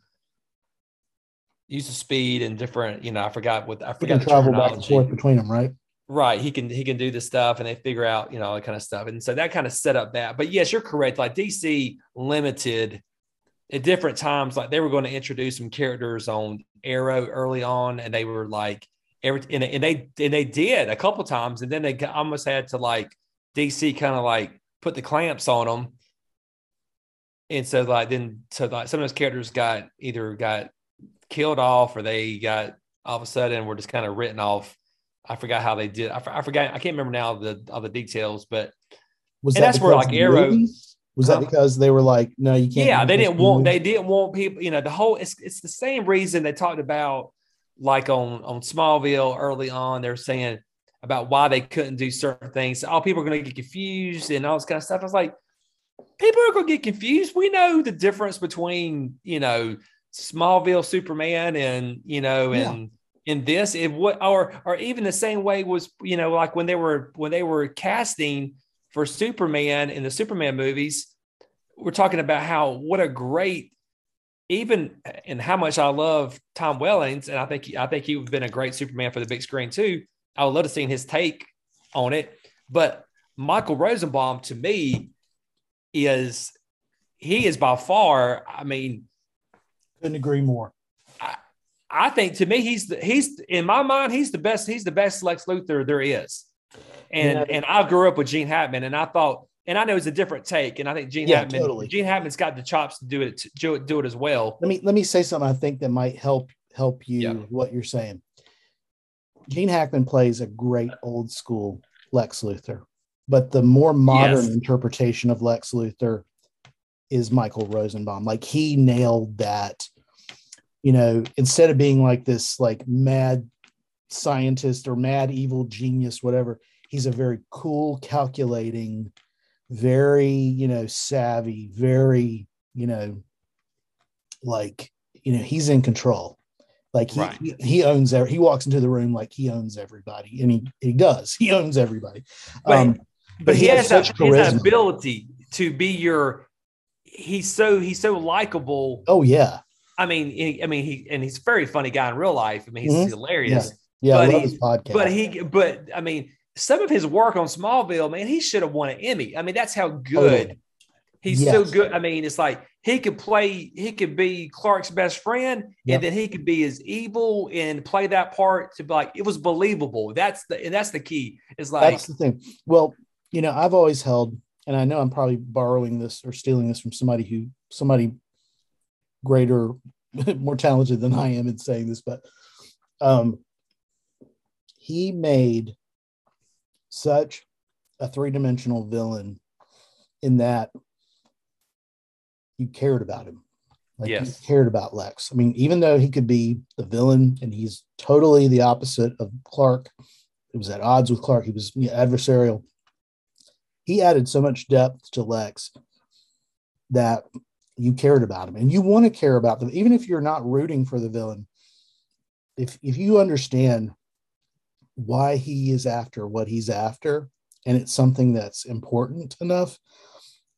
use the speed and different, you know, I forgot what I forgot the travel back and forth between them, right? Right. He can he can do this stuff and they figure out, you know, that kind of stuff. And so that kind of set up that. But yes, you're correct. Like DC limited at different times, like they were going to introduce some characters on Arrow early on, and they were like every and, and they and they did a couple times, and then they almost had to like DC kind of like put the clamps on them, and so like then so like some of those characters got either got killed off or they got all of a sudden were just kind of written off. I forgot how they did. I, I forgot. I can't remember now the all the details, but was that that's where like Arrow. Movies? Was that because they were like, no, you can't? Yeah, they didn't want. They didn't want people. You know, the whole. It's it's the same reason they talked about, like on on Smallville early on. They're saying about why they couldn't do certain things. All oh, people are going to get confused and all this kind of stuff. I was like, people are going to get confused. We know the difference between you know Smallville Superman and you know and yeah. in this it what or or even the same way was you know like when they were when they were casting for Superman in the Superman movies, we're talking about how what a great even and how much I love Tom Wellings, and I think I think he would have been a great Superman for the big screen too. I would love to see his take on it. But Michael Rosenbaum to me is he is by far, I mean, couldn't agree more. I, I think to me, he's the, he's in my mind, he's the best, he's the best Lex Luthor there is. And yeah. and I grew up with Gene Hackman, and I thought, and I know it's a different take, and I think Gene yeah, Hackman, totally. Gene Hackman's got the chops to do it, to do it, do it as well. Let me let me say something I think that might help help you yeah. what you're saying. Gene Hackman plays a great old school Lex Luthor, but the more modern yes. interpretation of Lex Luthor is Michael Rosenbaum. Like he nailed that. You know, instead of being like this like mad scientist or mad evil genius, whatever. He's a very cool, calculating, very, you know, savvy, very, you know, like, you know, he's in control. Like he, Right. he, he owns every, he walks into the room like he owns everybody. And he, he does. He owns everybody. But- Um, but he, has, that, such he has that ability to be your. He's so he's so likable. Oh yeah. I mean, he, I mean, he and he's a very funny guy in real life. I mean, he's Mhm. hilarious. Yeah. I But love he- his podcast. But he, but I mean, some of his work on Smallville, man, he should have won an Emmy. I mean, that's how good Totally. he's so good. I mean, it's like he could play, he could be Clark's best friend, Yep. and then he could be as evil and play that part to be like it was believable. That's the and that's the key. It's like That's the thing. Well, you know, I've always held, and I know I'm probably borrowing this or stealing this from somebody who somebody greater, more talented than I am in saying this, but um he made such a three-dimensional villain in that you cared about him. Like Yes. you cared about Lex. I mean, even though he could be the villain and he's totally the opposite of Clark, he was at odds with Clark. He was you know, adversarial. He added so much depth to Lex that you cared about him, and you want to care about them, even if you're not rooting for the villain. If if you understand why he is after what he's after, and it's something that's important enough,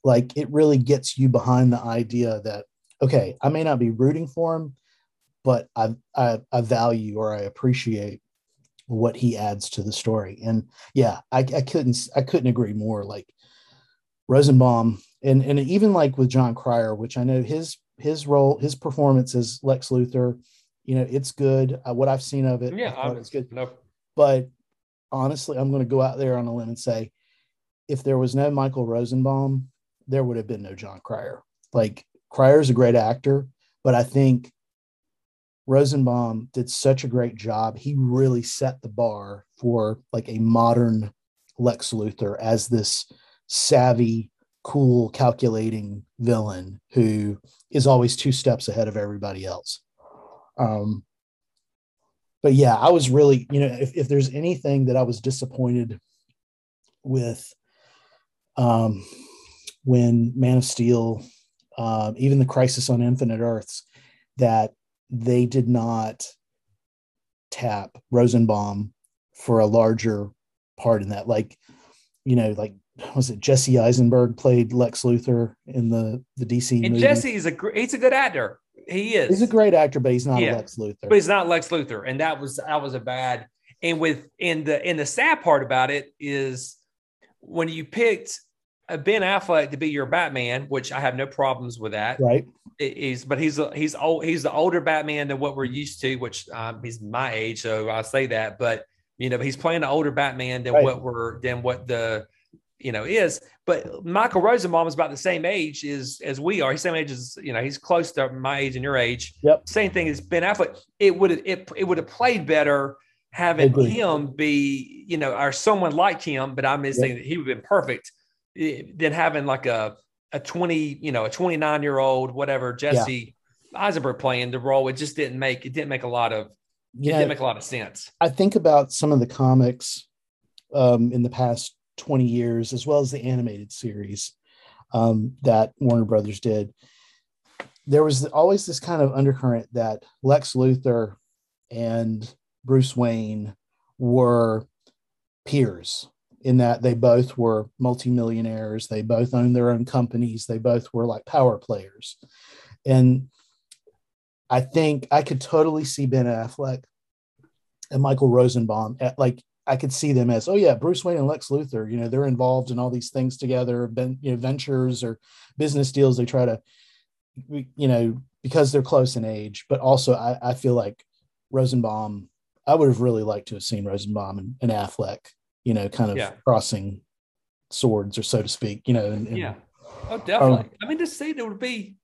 like it really gets you behind the idea that okay, I may not be rooting for him, but I I, I value or I appreciate what he adds to the story. And yeah, I, I couldn't I couldn't agree more. Like Rosenbaum and and even like with Jon Cryer, which I know his his role, his performance as Lex Luthor, you know, it's good. Uh, what I've seen of it, yeah, it's good. no, But honestly, I'm going to go out there on a limb and say, if there was no Michael Rosenbaum, there would have been no Jon Cryer. Like Cryer's a great actor, but I think Rosenbaum did such a great job. He really set the bar for like a modern Lex Luthor as this savvy, cool, calculating villain who is always two steps ahead of everybody else. Um, but yeah, I was really, you know, if, if there's anything that I was disappointed with um, when Man of Steel, um, even the Crisis on Infinite Earths, that they did not tap Rosenbaum for a larger part in that. Like, you know, like was it Jesse Eisenberg played Lex Luthor in the the DC and movie? Jesse is a he's a good actor. He is. he's a great actor, but he's not Yeah. Lex Luthor. but he's not Lex Luthor, and that was that was a bad. And with and the and the sad part about it is when you picked Ben Affleck to be your Batman, which I have no problems with that. right? Is, but he's a, he's old. He's the older Batman than what we're used to, which um, he's my age, so I say that. But you know, he's playing the older Batman than Right. what we're than what the you know is. But Michael Rosenbaum is about the same age as as we are. He's same age as you know. He's close to my age and your age. Yep. Same thing as Ben Affleck. It would it it would have played better having him be you know or someone like him. But I'm just Yep. saying that he would have been perfect eh, than having like a a 20 you know a 29 year old whatever Jesse Eisenberg playing the role. It just didn't make it didn't make a lot of it You know, didn't make a lot of sense. I think about some of the comics um, in the past 20 years, as well as the animated series um, that Warner Brothers did. There was always this kind of undercurrent that Lex Luthor and Bruce Wayne were peers in that they both were multimillionaires, they both owned their own companies, they both were like power players. And I think I could totally see Ben Affleck and Michael Rosenbaum at like I could see them as oh yeah Bruce Wayne and Lex Luthor you know they're involved in all these things together ben, you know ventures or business deals they try to you know because they're close in age but also I, I feel like Rosenbaum I would have really liked to have seen Rosenbaum and, and Affleck you know kind of Yeah. crossing swords or so to speak you know and, and- Yeah. Oh, definitely. I mean, to see it would be,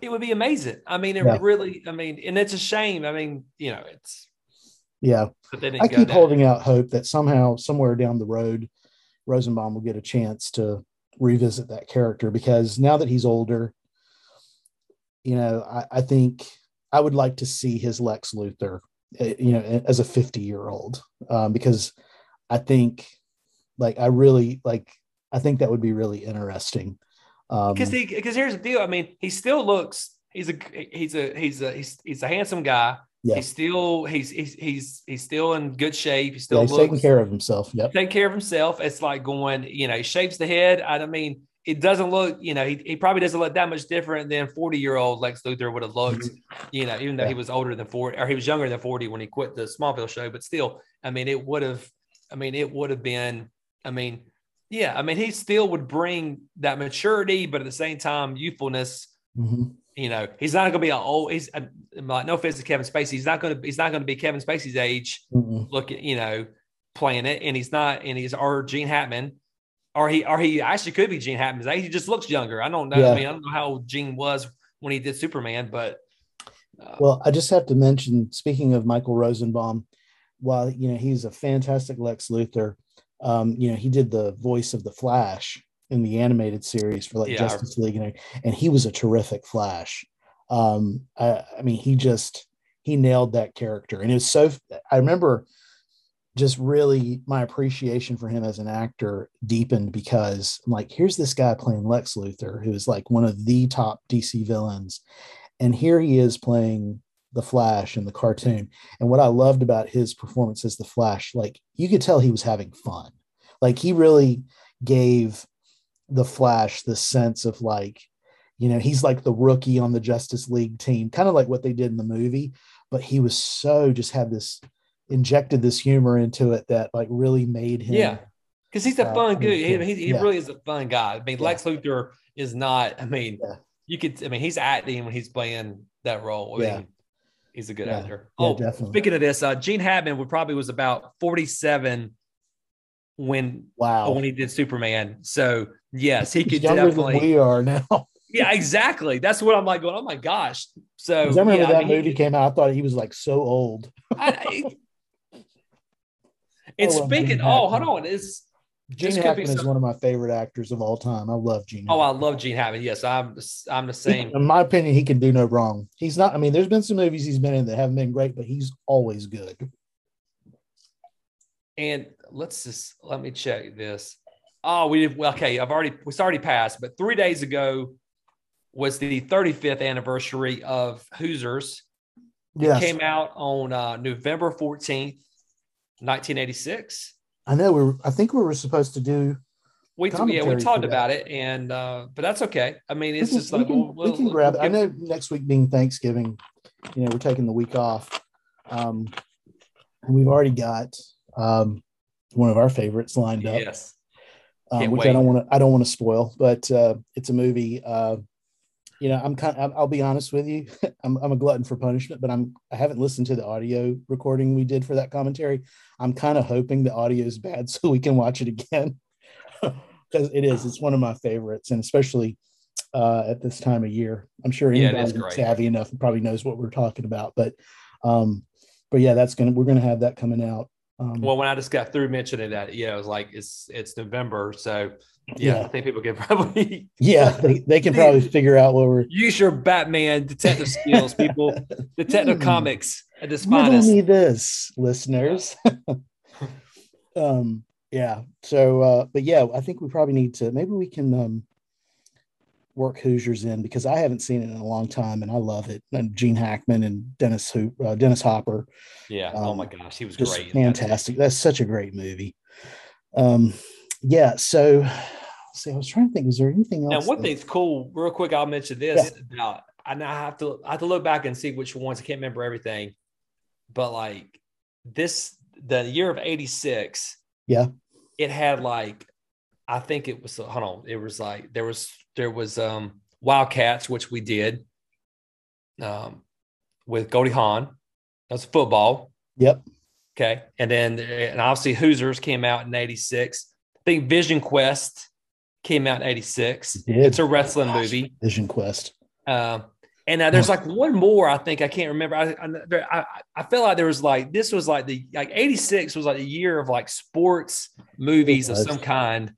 it would be amazing. I mean, it Yeah. really. I mean, and it's a shame. I mean, you know, it's. Yeah But they didn't I keep holding out hope that somehow, somewhere down the road, Rosenbaum will get a chance to revisit that character because now that he's older, you know, I, I think I would like to see his Lex Luthor eh, you know, as a 50 year old, um, because I think like I really like I think that would be really interesting. Um, because he because here's the deal. I mean, he still looks he's a he's a he's a he's, he's a handsome guy. Yeah. He's still he's he's he's he's still in good shape. He's still yeah, he's taking care of himself. Yep. Taking care of himself. It's like going, you know, he shapes the head. I mean, it doesn't look, you know, he, he probably doesn't look that much different than 40 year old Lex Luthor would have looked, mm-hmm. you know, even though yeah. he was older than 40 or he was younger than 40 when he quit the Smallville show. But still, I mean, it would have, I mean, it would have been, I mean, yeah, I mean, he still would bring that maturity, but at the same time, youthfulness. Mm-hmm. You know, he's not going to be an old. He's I'm like no offense to Kevin Spacey. He's not going to. He's not going to be Kevin Spacey's age. Mm-hmm. Looking, you know, playing it, and he's not. And he's or Gene Hackman, or he or he actually could be Gene Hackman's age. He just looks younger. I don't know. Yeah. I mean, I don't know how old Gene was when he did Superman, but. Uh, well, I just have to mention. Speaking of Michael Rosenbaum, while you know he's a fantastic Lex Luthor, um, you know, he did the voice of the Flash in the animated series for like yeah. Justice League, and, and he was a terrific Flash. Um, I, I mean, he just he nailed that character, and it was so. I remember just really my appreciation for him as an actor deepened because I'm like, here's this guy playing Lex Luthor, who is like one of the top DC villains, and here he is playing the Flash in the cartoon. And what I loved about his performance as the Flash, like you could tell he was having fun. Like he really gave the Flash the sense of like, you know, he's like the rookie on the Justice League team, kind of like what they did in the movie. But he was so just had this injected this humor into it that like really made him. Yeah. Because he's a uh, fun dude. He, he, yeah. really is a fun guy. I mean, yeah. Lex Luthor is not, I mean, yeah. you could, I mean, he's acting when he's playing that role. I yeah. Mean, He's a good actor. Oh, definitely. speaking of this, uh, Gene Hackman would probably was about 47 when wow when he did Superman. So yes, he could definitely. we are now. yeah, exactly. That's what I'm like going. Oh my gosh. So I remember yeah, that I mean, movie he, came out. I thought he was like so old. I, and oh, speaking, oh, hold on, is Gene Hackman is one of my favorite actors of all time. I love Gene. Oh, Hackman. I love Gene Hackman. Yes, I'm. I'm the same. In my opinion, he can do no wrong. He's not. I mean, there's been some movies he's been in that haven't been great, but he's always good. And let's just let me check this. Oh, we did. Well, okay, I've already. It's already passed, but three days ago was the 35th anniversary of Hoosiers. Yes. It came out on uh, November 14th, 1986. I know we I think we were supposed to do. We yeah we talked about it and uh, but that's okay. I mean it's can, just like we can, we'll, we can we'll, grab. We'll I know next week being Thanksgiving, you know we're taking the week off, um, and we've already got um, one of our favorites lined up. Yes. Um, which wait. I don't want to I don't want to spoil, but uh, it's a movie. Uh, you know, I'm kind. Of, I'll be honest with you. I'm, I'm a glutton for punishment, but I'm. I haven't listened to the audio recording we did for that commentary. I'm kind of hoping the audio is bad so we can watch it again because it is. It's one of my favorites, and especially uh, at this time of year. I'm sure anybody yeah, savvy enough probably knows what we're talking about. But, um, but yeah, that's gonna. We're gonna have that coming out. Um, well, when I just got through mentioning that, you know, it was like it's it's November, so yeah, yeah, I think people can probably yeah they, they can probably figure out what we're use your Batman detective skills, people. detective hmm. comics at this finest. Tell me this, listeners. um, yeah. So, uh, but yeah, I think we probably need to. Maybe we can um work Hoosiers in because I haven't seen it in a long time and I love it. And Gene Hackman and Dennis Hoop, uh, Dennis Hopper. Yeah. Um, oh my gosh, he was great. Fantastic. That That's such a great movie. Um, yeah. So, see, I was trying to think. Was there anything else? Now, one that... thing's cool. Real quick, I'll mention this. Yeah. About, I now have to I have to look back and see which ones. I can't remember everything, but like this, the year of '86. Yeah. It had like, I think it was. Hold on. It was like there was there was um Wildcats, which we did. Um, with Goldie Hawn. That's football. Yep. Okay. And then, and obviously Hoosiers came out in 86. I think Vision Quest came out in 86. It it's a wrestling Gosh, movie. Vision Quest. Um, and uh, there's like one more, I think I can't remember. I, I, I feel like there was like, this was like the, like 86 was like a year of like sports movies of some kind.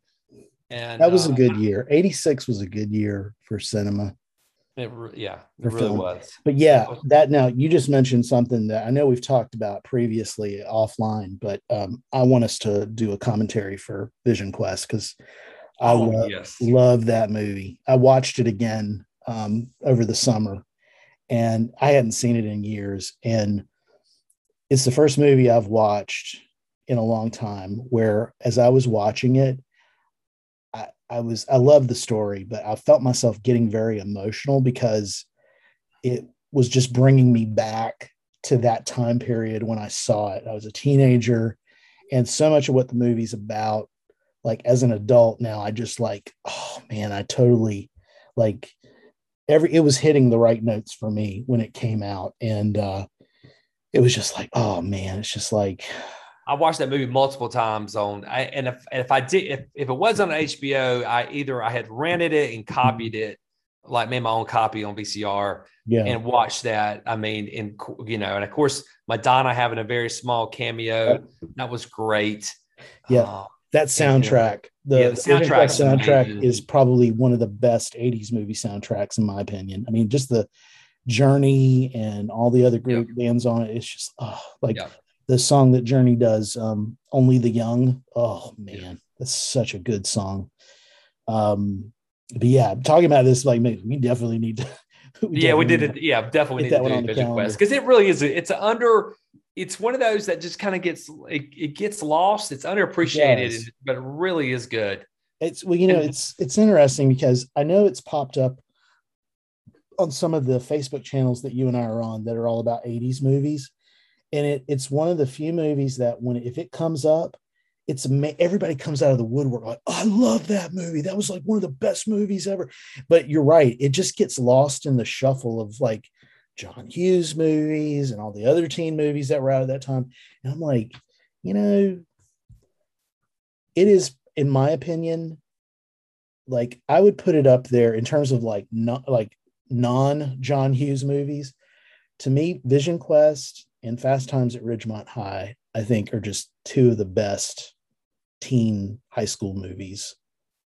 And that was uh, a good year. 86 was a good year for cinema. It yeah, it really film. was. But yeah, that now you just mentioned something that I know we've talked about previously offline, but um, I want us to do a commentary for Vision Quest because I oh, lo- yes. love that movie. I watched it again um, over the summer, and I hadn't seen it in years, and it's the first movie I've watched in a long time where, as I was watching it, I was I loved the story, but I felt myself getting very emotional because it was just bringing me back to that time period when I saw it. I was a teenager, and so much of what the movie's about, like as an adult now, I just like, oh man, I totally like every it was hitting the right notes for me when it came out, and uh, it was just like, oh man, it's just like I watched that movie multiple times on, I, and if if I did if, if it was on HBO, I either I had rented it and copied it, like made my own copy on VCR, yeah. and watched that. I mean, in you know, and of course Madonna having a very small cameo, that was great. Yeah, uh, that soundtrack, the, yeah, the soundtrack, soundtrack is probably one of the best '80s movie soundtracks in my opinion. I mean, just the Journey and all the other great yep. bands on it. It's just oh, like yep the song that Journey does, um, "Only the Young." Oh man, that's such a good song. Um, but yeah, talking about this, like we definitely need to. we yeah, we did it. Yeah, definitely need that to do Vision Quest because it really is. It's under. It's one of those that just kind of gets it, it, gets lost. It's underappreciated, it but it really is good. It's well, you know, it's it's interesting because I know it's popped up on some of the Facebook channels that you and I are on that are all about 80s movies and it, it's one of the few movies that when if it comes up it's everybody comes out of the woodwork like oh, i love that movie. That was like one of the best movies ever. But you're right it just gets lost in the shuffle of like john hughes movies and all the other teen movies that were out at that time. And i'm like you know it is in my opinion like i would put it up there in terms of like not like non john hughes movies. To me vision quest and Fast Times at Ridgemont High, I think, are just two of the best teen high school movies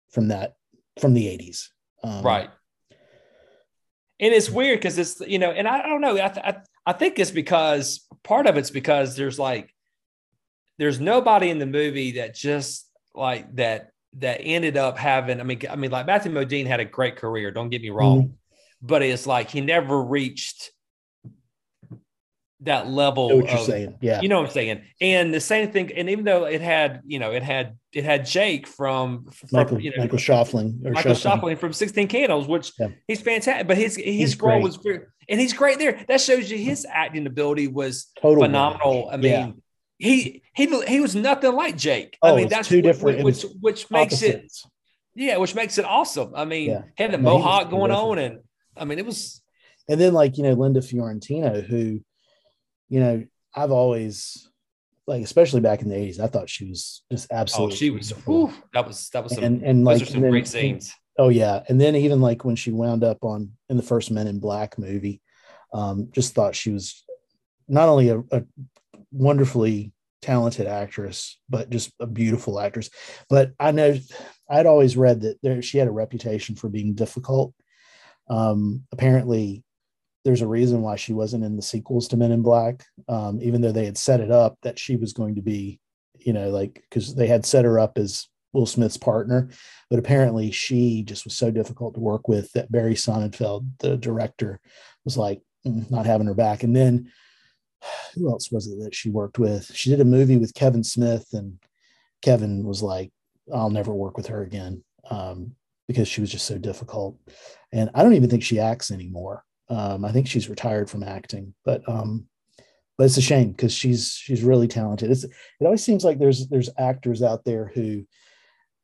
from that from the 80s. Um, right. And it's weird because it's you know, and I, don't know. I, th- I I think it's because part of it's because there's like there's nobody in the movie that just like that that ended up having. I mean, I mean, like Matthew Modine had a great career. Don't get me wrong, mm-hmm. but it's like he never reached that level. what of, you're saying, yeah. You know what I'm saying. And the same thing. And even though it had, you know, it had it had Jake from, from Michael, you know, Michael Schoeffling or Michael Schoeffling from 16 Candles, which yeah. he's fantastic. But his his role was very, and he's great there. That shows you his acting ability was Total phenomenal. I mean. Yeah. He he he was nothing like Jake. Oh, I mean, that's two different, which which makes opposites. it, yeah, which makes it awesome. I mean, yeah. had the mohawk going on, and I mean, it was. And then, like you know, Linda Fiorentino, who you know, I've always like, especially back in the '80s, I thought she was just absolutely. Oh, she was. Whew, that was that was some. And, and like some then, great scenes. Oh yeah, and then even like when she wound up on in the first Men in Black movie, um, just thought she was not only a, a wonderfully talented actress, but just a beautiful actress. But I know I'd always read that there, she had a reputation for being difficult. Um, apparently, there's a reason why she wasn't in the sequels to Men in Black, um, even though they had set it up that she was going to be, you know, like because they had set her up as Will Smith's partner, but apparently she just was so difficult to work with that Barry Sonnenfeld, the director, was like mm, not having her back. And then who else was it that she worked with? She did a movie with Kevin Smith, and Kevin was like, "I'll never work with her again." Um, because she was just so difficult. And I don't even think she acts anymore. Um, I think she's retired from acting, but um, but it's a shame because she's she's really talented. It's it always seems like there's there's actors out there who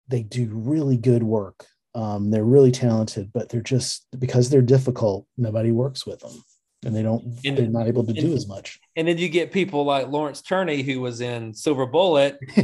they do really good work. Um, they're really talented, but they're just because they're difficult, nobody works with them, and they don't. And, they're not able to and, do as much. And then you get people like Lawrence Tierney, who was in Silver Bullet,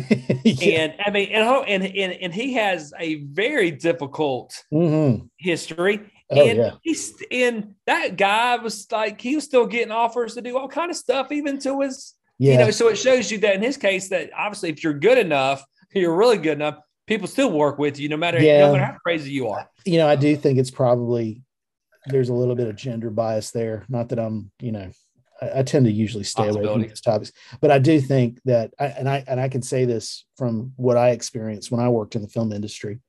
yeah. and I mean, and, and and and he has a very difficult mm-hmm. history Oh, and yeah. he's and that guy was like he was still getting offers to do all kind of stuff, even to his yeah. you know. So it shows you that in his case, that obviously if you're good enough, you're really good enough, people still work with you no matter, yeah. no matter how crazy you are. You know, I do think it's probably there's a little bit of gender bias there. Not that I'm, you know, I, I tend to usually stay away from these topics, but I do think that, I, and I and I can say this from what I experienced when I worked in the film industry.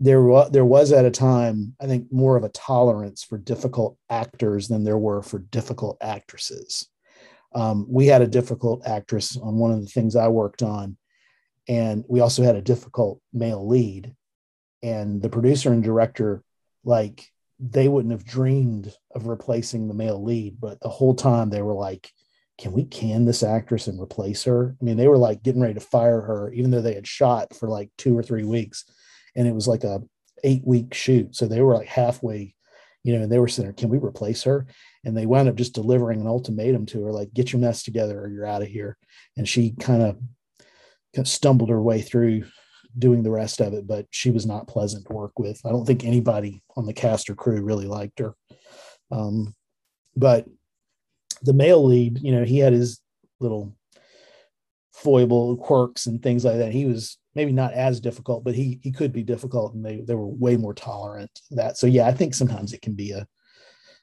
There was there was at a time, I think, more of a tolerance for difficult actors than there were for difficult actresses. Um, we had a difficult actress on one of the things I worked on, and we also had a difficult male lead. And the producer and director, like, they wouldn't have dreamed of replacing the male lead, but the whole time they were like, can we can this actress and replace her? I mean, they were like getting ready to fire her, even though they had shot for like two or three weeks, and it was like a eight week shoot. So they were like halfway, you know, and they were saying, "Can we replace her?" And they wound up just delivering an ultimatum to her, like, "Get your mess together, or you're out of here." And she kind of stumbled her way through doing the rest of it, but she was not pleasant to work with. I don't think anybody on the cast or crew really liked her. Um, but the male lead, you know, he had his little foible quirks and things like that. He was maybe not as difficult, but he he could be difficult, and they they were way more tolerant that. So yeah, I think sometimes it can be a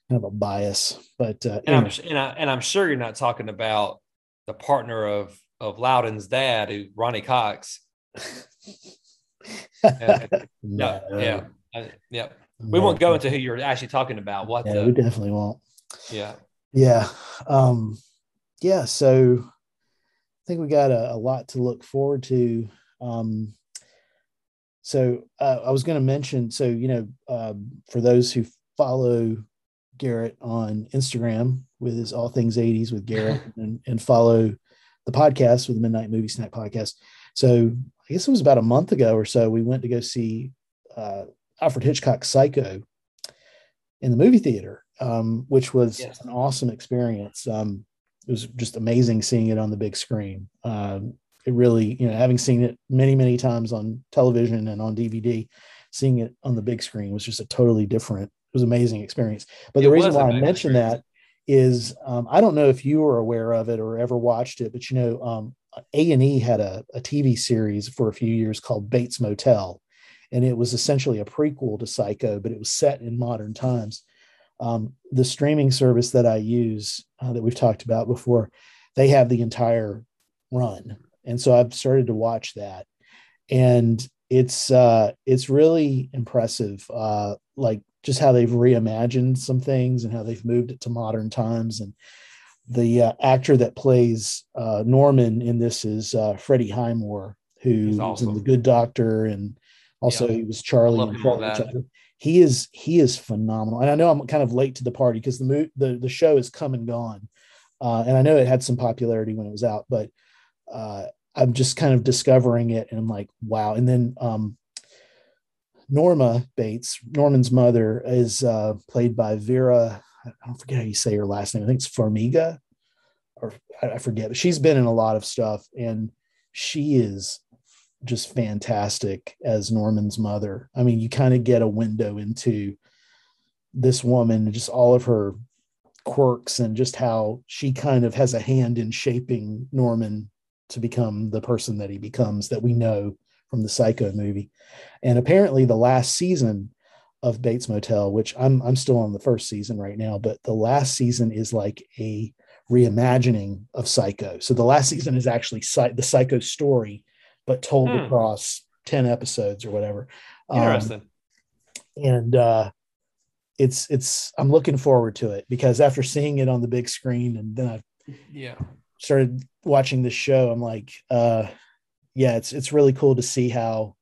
kind of a bias. But uh, and, I'm, and, I, and I'm sure you're not talking about the partner of of Loudon's dad, who Ronny Cox. yeah, no. yeah, uh, yeah. We won't go into who you're actually talking about. What? Yeah, the, we definitely won't. Yeah. Yeah. Um, yeah. So think we got a, a lot to look forward to. Um, so uh, I was going to mention, so you know, um, for those who follow Garrett on Instagram with his All Things 80s with Garrett and, and follow the podcast with the Midnight Movie Snack podcast. So I guess it was about a month ago or so, we went to go see uh, Alfred Hitchcock's Psycho in the movie theater, um, which was yes. an awesome experience. Um, it was just amazing seeing it on the big screen. Um, it really, you know, having seen it many, many times on television and on DVD, seeing it on the big screen was just a totally different, it was amazing experience. But it the reason why I mentioned experience. that is um, I don't know if you were aware of it or ever watched it, but you know, um, A and E had a, a TV series for a few years called Bates Motel, and it was essentially a prequel to Psycho, but it was set in modern times. Um, the streaming service that I use uh, that we've talked about before, they have the entire run, and so I've started to watch that, and it's uh, it's really impressive. Uh, like just how they've reimagined some things and how they've moved it to modern times. And the uh, actor that plays uh, Norman in this is uh, Freddie Highmore, who awesome. was in The Good Doctor, and also yeah. he was Charlie. He is he is phenomenal, and I know I'm kind of late to the party because the mo- the the show is come and gone, uh, and I know it had some popularity when it was out, but uh, I'm just kind of discovering it, and I'm like, wow. And then um, Norma Bates, Norman's mother, is uh, played by Vera. I don't forget how you say her last name. I think it's Farmiga, or I forget. But she's been in a lot of stuff, and she is just fantastic as Norman's mother. I mean, you kind of get a window into this woman, just all of her quirks, and just how she kind of has a hand in shaping Norman to become the person that he becomes that we know from the Psycho movie. And apparently, the last season of Bates Motel, which I'm I'm still on the first season right now, but the last season is like a reimagining of Psycho. So the last season is actually the Psycho story, but told hmm. across ten episodes or whatever. Um, Interesting. Um, and uh, it's it's I'm looking forward to it because after seeing it on the big screen and then I yeah started watching the show, I'm like, uh, yeah, it's it's really cool to see how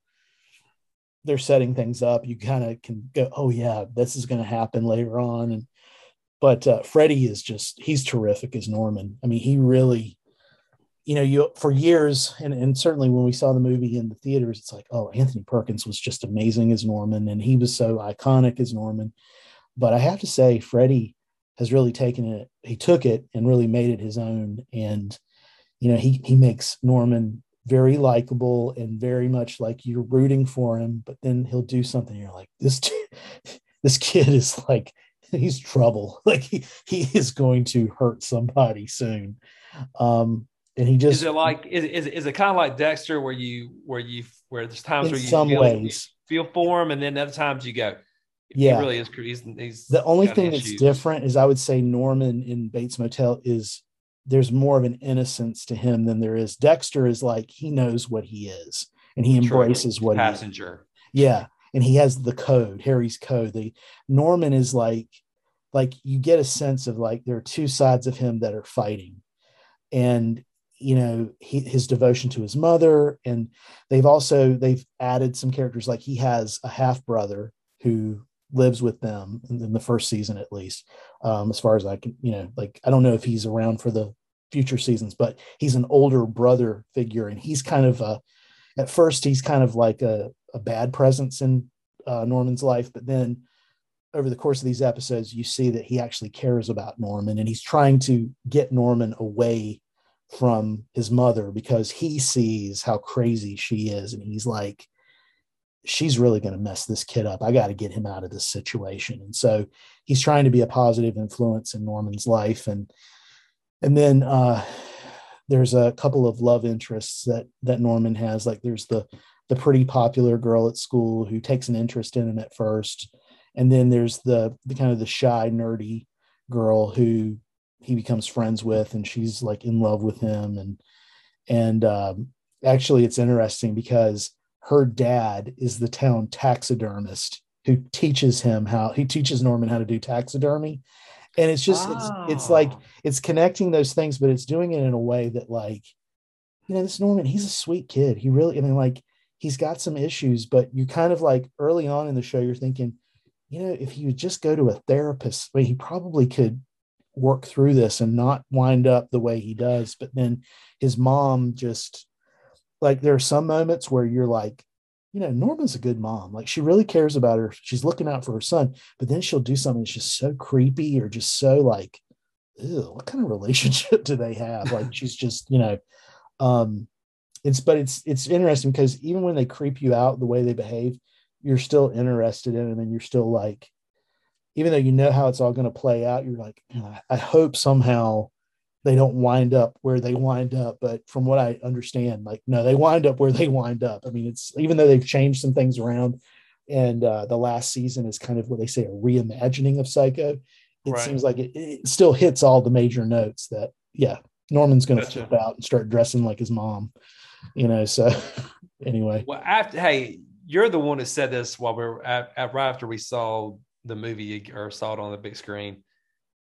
they're setting things up. You kind of can go, oh yeah, this is going to happen later on. And but uh, Freddie is just he's terrific as Norman. I mean, he really, you know, you for years, and and certainly when we saw the movie in the theaters, it's like, oh, Anthony Perkins was just amazing as Norman, and he was so iconic as Norman. But I have to say, Freddie has really taken it. He took it and really made it his own, and you know, he he makes Norman very likable and very much like you're rooting for him, but then he'll do something. You're like, this, this kid is like, he's trouble. Like he, he is going to hurt somebody soon. Um, and he just is it like is, is, is it kind of like Dexter where you where you where there's times where you some feel, ways you feel for him and then other times you go Yeah. he really is. He's, he's The only thing that's issues. different is I would say Norman in Bates Motel is there's more of an innocence to him than there is. Dexter is like he knows what he is and he True. embraces what he is. passenger. Yeah, and he has the code, Harry's code. The Norman is like, like you get a sense of like there are two sides of him that are fighting, and you know he, his devotion to his mother, and they've also they've added some characters like he has a half brother who lives with them in, the first season at least, um, as far as I can, you know, like I don't know if he's around for the future seasons, but he's an older brother figure, and he's kind of a at first he's kind of like a, a bad presence in uh, Norman's life, but then over the course of these episodes, you see that he actually cares about Norman and he's trying to get Norman away from his mother because he sees how crazy she is. And he's like, she's really going to mess this kid up. I got to get him out of this situation. And so he's trying to be a positive influence in Norman's life. And, and then, uh, there's a couple of love interests that that Norman has. Like there's the the pretty popular girl at school who takes an interest in him at first, and then there's the the kind of the shy nerdy girl who he becomes friends with, and she's like in love with him. And and um, actually, it's interesting because her dad is the town taxidermist who teaches him how he teaches Norman how to do taxidermy. And it's just it's it's like Oh. it's connecting those things, but it's doing it in a way that like, you know, this Norman, he's a sweet kid. He really, I mean, like he's got some issues, but you kind of like early on in the show, you're thinking, you know, if he would just go to a therapist, I mean, he probably could work through this and not wind up the way he does. But then his mom just like there are some moments where you're like, you know, Norman's a good mom. Like she really cares about her. She's looking out for her son, but then she'll do something that's just so creepy or just so like, ew, what kind of relationship do they have? Like she's just, you know, um, it's but it's it's interesting because even when they creep you out the way they behave, you're still interested in them and you're still like, even though you know how it's all going to play out, you're like, I- I hope somehow they don't wind up where they wind up. But from what I understand, like no, they wind up where they wind up. I mean, it's even though they've changed some things around, and uh, the last season is kind of what they say a reimagining of Psycho. It Right. seems like it, it still hits all the major notes that yeah, Norman's going to Gotcha. flip out and start dressing like his mom. You know, so anyway, Well, after hey, you're the one who said this while we are at, at right after we saw the movie or saw it on the big screen.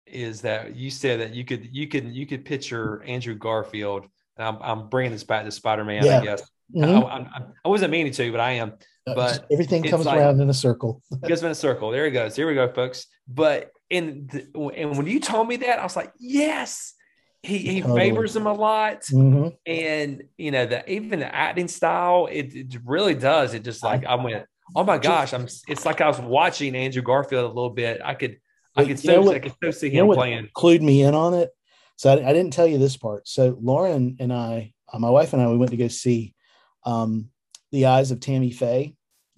Is that you said that you could you could you could picture Andrew Garfield? And I'm I'm bringing this back to Spider Man. Yeah. I guess Mhm. I, I, I wasn't meaning to, but I am. Uh, but everything comes like- around in a circle. It goes in a circle. There he goes. Here we go, folks. But in the, and when you told me that, I was like, yes, he he Totally. favors him a lot, Mhm. and you know the even the acting style, it, it really does. It just like I went, oh my gosh, I'm. It's like I was watching Andrew Garfield a little bit. I could I could so what- I could so see him playing. clued me in on it. So I, I didn't tell you this part. So Lauren and I, uh, my wife and I, we went to go see um, The Eyes of Tammy Faye,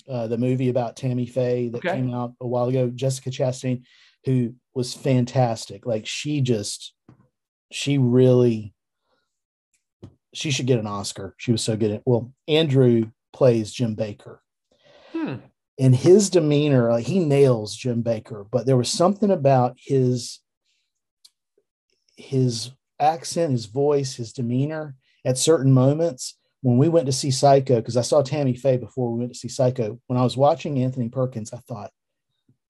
uh, the movie about Tammy Faye that Okay. came out a while ago. Jessica Chastain, who was fantastic. Like she just, she really, she should get an Oscar. She was so good at. Well, Andrew plays Jim Bakker. And his demeanor, like he nails Jim Bakker, but there was something about his his accent, his voice, his demeanor at certain moments. When we went to see Psycho, because I saw Tammy Faye before we went to see Psycho, when I was watching Anthony Perkins, I thought,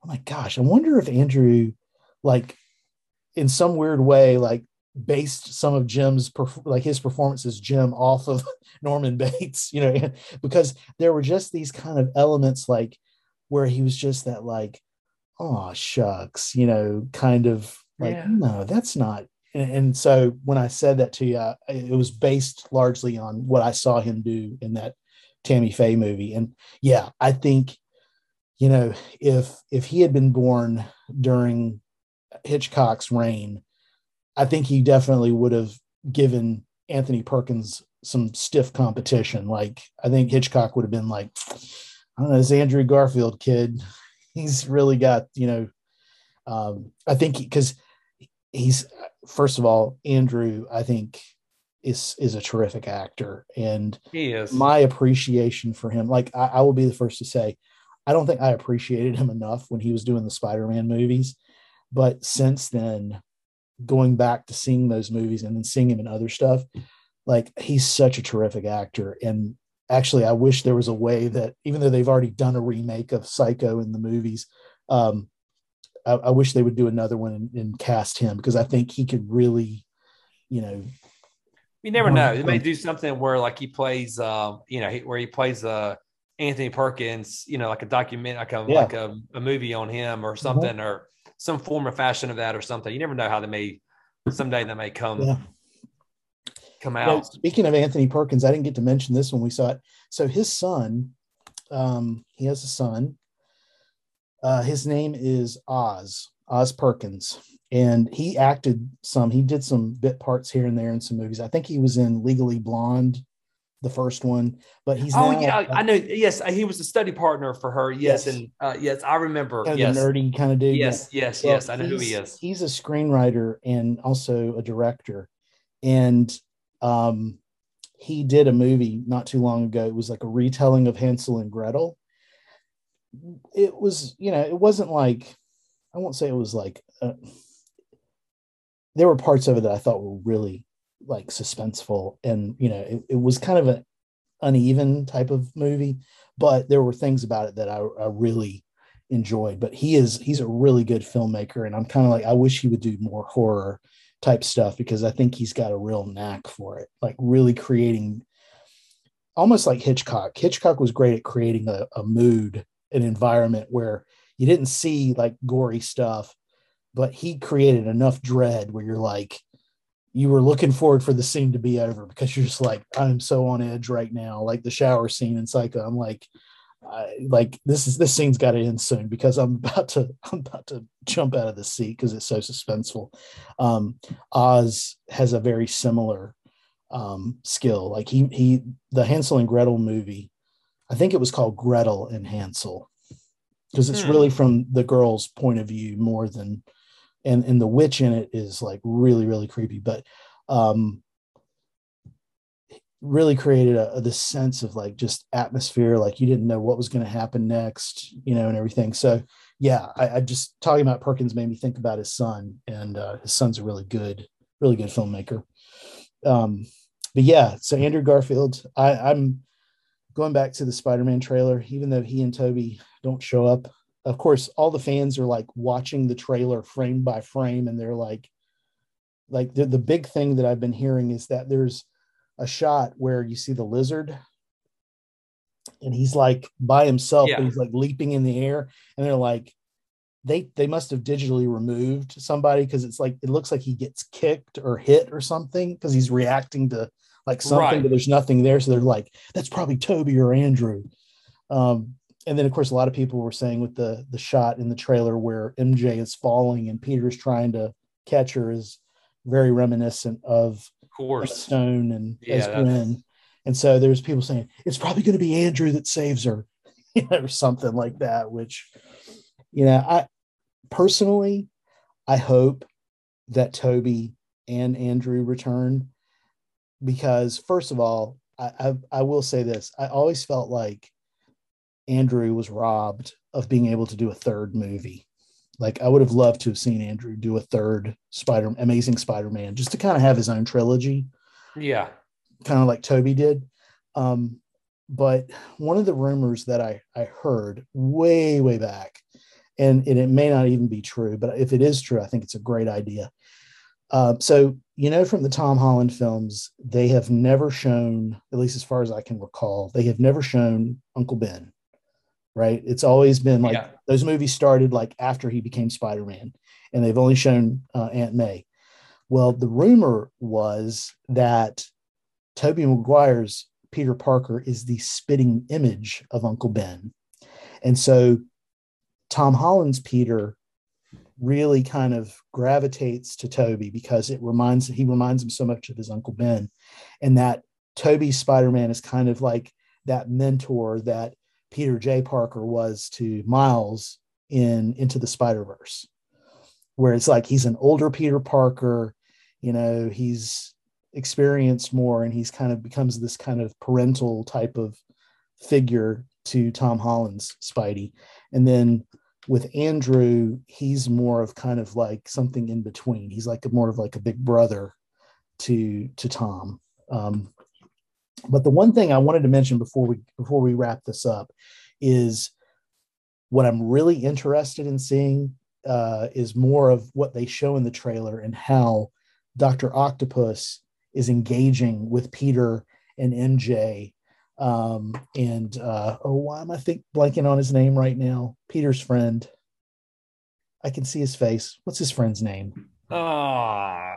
oh my gosh, I wonder if Andrew, like, in some weird way, like based some of Jim's like his performances Jim off of Norman Bates, you know, because there were just these kind of elements like where he was just that like, oh shucks, you know, kind of like, Yeah. no, that's not. And, and so when I said that to you, I, it was based largely on what I saw him do in that Tammy Faye movie. And yeah, I think, you know, if if he had been born during Hitchcock's reign, I think he definitely would have given Anthony Perkins some stiff competition. Like I think Hitchcock would have been like, I don't know, this Andrew Garfield kid, he's really got, you know, um, I think because he's first of all, Andrew, I think is is a terrific actor. And He is. my appreciation for him, like I, I will be the first to say, I don't think I appreciated him enough when he was doing the Spider-Man movies, but since then, going back to seeing those movies and then seeing him in other stuff, like he's such a terrific actor. And actually, I wish there was a way that even though they've already done a remake of Psycho in the movies, um, I, I wish they would do another one and, and cast him because I think he could really, you know, You never know. They may do something where like he plays, um, you know, where he plays uh Anthony Perkins, you know, like a document, like a Yeah. like a, a movie on him or something, or some form or fashion of that or something. You never know how they may someday they may come Yeah. come You know, out. speaking of Anthony Perkins, I didn't get to mention this when we saw it. So his son, um, he has a son. Uh, his name is Oz, Oz Perkins, and he acted some. He did some bit parts here and there in some movies. I think he was in Legally Blonde, the first one, but he's Oh now yeah, I, I know. Yes, he was a study partner for her. Yes, Yes. and uh, yes, I remember. kind of yes, nerdy kind of dude. yes, yes, Well, yes. I know who he is. He's a screenwriter and also a director. And um, he did a movie not too long ago. It was like a retelling of Hansel and Gretel. It was, you know, it wasn't like, I won't say it was like, uh, there were parts of it that I thought were really like suspenseful. And, you know, it, it was kind of an uneven type of movie, but there were things about it that I, I really enjoyed but he is he's a really good filmmaker and i'm kind of like i wish he would do more horror type stuff because i think he's got a real knack for it like really creating almost like hitchcock hitchcock was great at creating a, a mood an environment where you didn't see like gory stuff but he created enough dread where you're like you were looking forward for the scene to be over because you're just like i'm so on edge right now like the shower scene in psycho i'm like I, like this is this scene's got to end soon because I'm about to I'm about to jump out of the seat because it's so suspenseful. Um, Oz has a very similar um, skill. Like he he the Hansel and Gretel movie, I think it was called Gretel and Hansel because it's Hmm. really from the girl's point of view more than and and the witch in it is like really really creepy. But um, really created a, this sense of like just atmosphere like you didn't know what was going to happen next you know and everything so yeah I, I just talking about perkins made me think about his son and uh, his son's a really good really good filmmaker um but yeah so andrew garfield i i'm going back to the spider-man trailer even though he and tobey don't show up of course all the fans are like watching the trailer frame by frame and they're like like the, the big thing that i've been hearing is that there's a shot where you see the lizard and he's like by himself Yeah. and he's like leaping in the air and they're like they they must have digitally removed somebody because it's like it looks like he gets kicked or hit or something because he's reacting to like something Right. but there's nothing there so they're like that's probably tobey or andrew um and then of course a lot of people were saying with the the shot in the trailer where mj is falling and peter's trying to catch her is very reminiscent of course. Stone and Yeah, as Gwen. And so there's people saying it's probably going to be Andrew that saves her, you know, or something like that. Which, you know, I personally, I hope that Tobey and Andrew return because, first of all, I, I, I will say this: I always felt like Andrew was robbed of being able to do a third movie. Like I would have loved to have seen Andrew do a third Spider Amazing Spider-Man just to kind of have his own trilogy, Yeah. kind of like Tobey did. Um, but one of the rumors that I I heard way way back, and, and it may not even be true, but if it is true, I think it's a great idea. Uh, so you know, from the Tom Holland films, they have never shown, at least as far as I can recall, they have never shown Uncle Ben. Right? It's always been like yeah. those movies started like after he became Spider-Man, and they've only shown uh, Aunt May. Well, the rumor was that Tobey Maguire's Peter Parker is the spitting image of Uncle Ben, and so Tom Holland's Peter really kind of gravitates to Tobey because it reminds he reminds him so much of his Uncle Ben, and that Tobey's Spider-Man is kind of like that mentor that Peter B. Parker was to Miles in Into the Spider Verse, where it's like he's an older Peter Parker, you know, he's experienced more and he's kind of becomes this kind of parental type of figure to Tom Holland's Spidey, and then with Andrew, he's more of kind of like something in between. He's like a, more of like a big brother to to Tom. Um, but the one thing I wanted to mention before we before we wrap this up is what I'm really interested in seeing uh, is more of what they show in the trailer and how Doctor Octopus is engaging with Peter and MJ. Um, and uh, oh, why am I think blanking on his name right now? Peter's friend. I can see his face. What's his friend's name? Ah.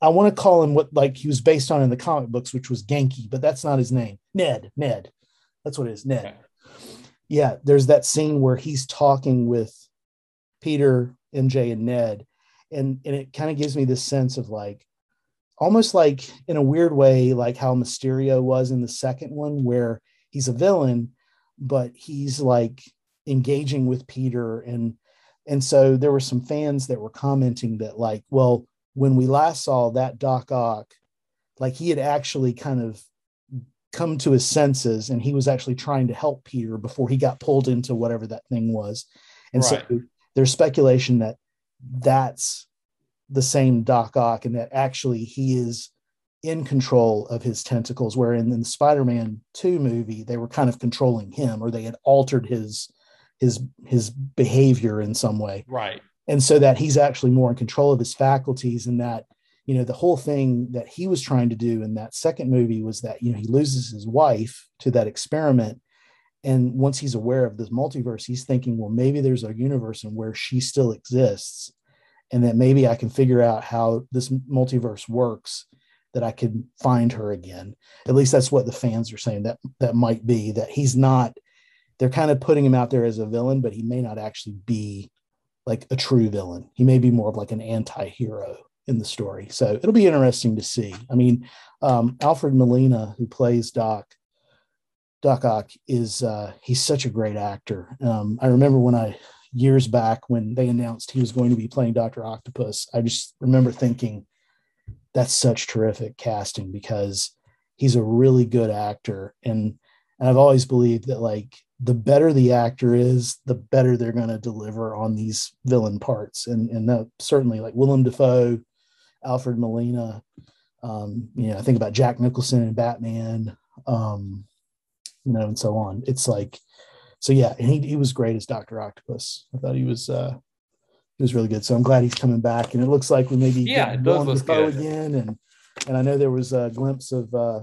I want to call him what like he was based on in the comic books, which was Ganke, but that's not his name. Ned. Ned. That's what it is. Ned. Okay. Yeah, there's that scene where he's talking with Peter, MJ, and Ned, and and it kind of gives me this sense of like almost like in a weird way, like how Mysterio was in the second one, where he's a villain, but he's like engaging with Peter and and so there were some fans that were commenting that like, well, when we last saw that Doc Ock, like he had actually kind of come to his senses and he was actually trying to help Peter before he got pulled into whatever that thing was. And right. so there's speculation that that's the same Doc Ock and that actually he is in control of his tentacles, where in the Spider-Man 2 movie, they were kind of controlling him or they had altered his his his behavior in some way. Right and so that he's actually more in control of his faculties and that you know the whole thing that he was trying to do in that second movie was that you know he loses his wife to that experiment. And once he's aware of this multiverse he's thinking well maybe there's a universe in where she still exists and that maybe i can figure out how this multiverse works that i could find her again. At least that's what the fans are saying that that might be that he's not they're kind of putting him out there as a villain but he may not actually be like a true villain. He may be more of like an anti-hero in the story. So it'll be interesting to see. I mean, um, Alfred Molina, who plays Doc, Doc Ock, is uh, he's such a great actor. Um, I remember when I years back when they announced he was going to be playing Doctor Octopus, I just remember thinking that's such terrific casting because he's a really good actor, and, and I've always believed that like the better the actor is, the better they're going to deliver on these villain parts. And and that certainly like Willem Dafoe, Alfred Molina, um, you know, I think about Jack Nicholson and Batman, um, you know, and so on. It's like, so yeah, and he, he was great as Doctor Octopus. I thought he was uh, he was really good. So I'm glad he's coming back, and it looks like we maybe yeah, Willem Dafoe again, and and I know there was a glimpse of uh,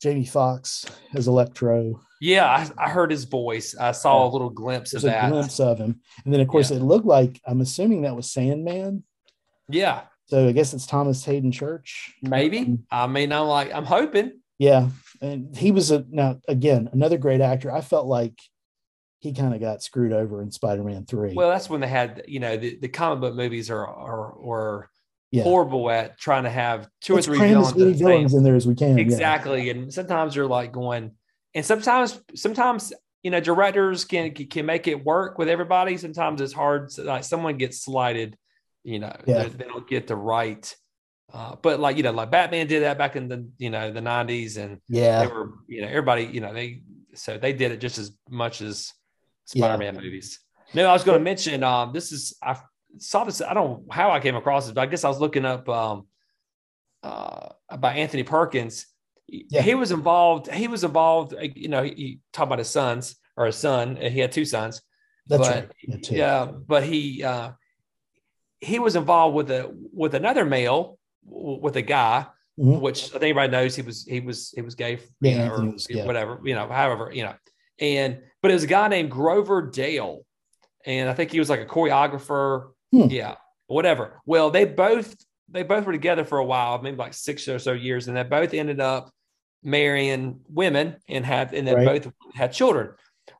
Jamie Foxx as Electro. Yeah, I, I, heard his voice. I saw a little glimpse There's of that. glimpse of him, and then of course yeah. it looked like I'm assuming that was Sandman. Yeah. So I guess it's Thomas Haden Church. Maybe. I mean, I'm like, I'm hoping. Yeah, and he was a now again another great actor. I felt like he kind of got screwed over in Spider-Man Three. Well, that's when they had you know the, the comic book movies are are yeah. horrible at trying to have 2 Let's or three villains, villains in there as we can. Exactly. Yeah. And sometimes you're like going, and sometimes, sometimes, you know, directors can can make it work with everybody. Sometimes it's hard. Like someone gets slighted, you know, yeah. they, they don't get the right. Uh, but like you know, like Batman did that back in the you know the '90s, and yeah, they were you know everybody you know they so they did it just as much as Spider-Man yeah. movies. No, I was going to mention um, this is I saw this. I don't know how I came across it, but I guess I was looking up um, uh, about Anthony Perkins. Yeah. He was involved. He was involved. You know, he, he talked about his sons or his son. He had two sons. That's but, right. Yeah, but he uh, he was involved with a with another male with a guy, mm-hmm. which I think everybody knows he was he was he was gay. Yeah, know, or was, yeah. whatever. You know, however, you know, and but it was a guy named Grover Dale, and I think he was like a choreographer Hmm. Yeah, whatever. Well, they both they both were together for a while, maybe like six or so years, and they both ended up marrying women and have and then right. both had children.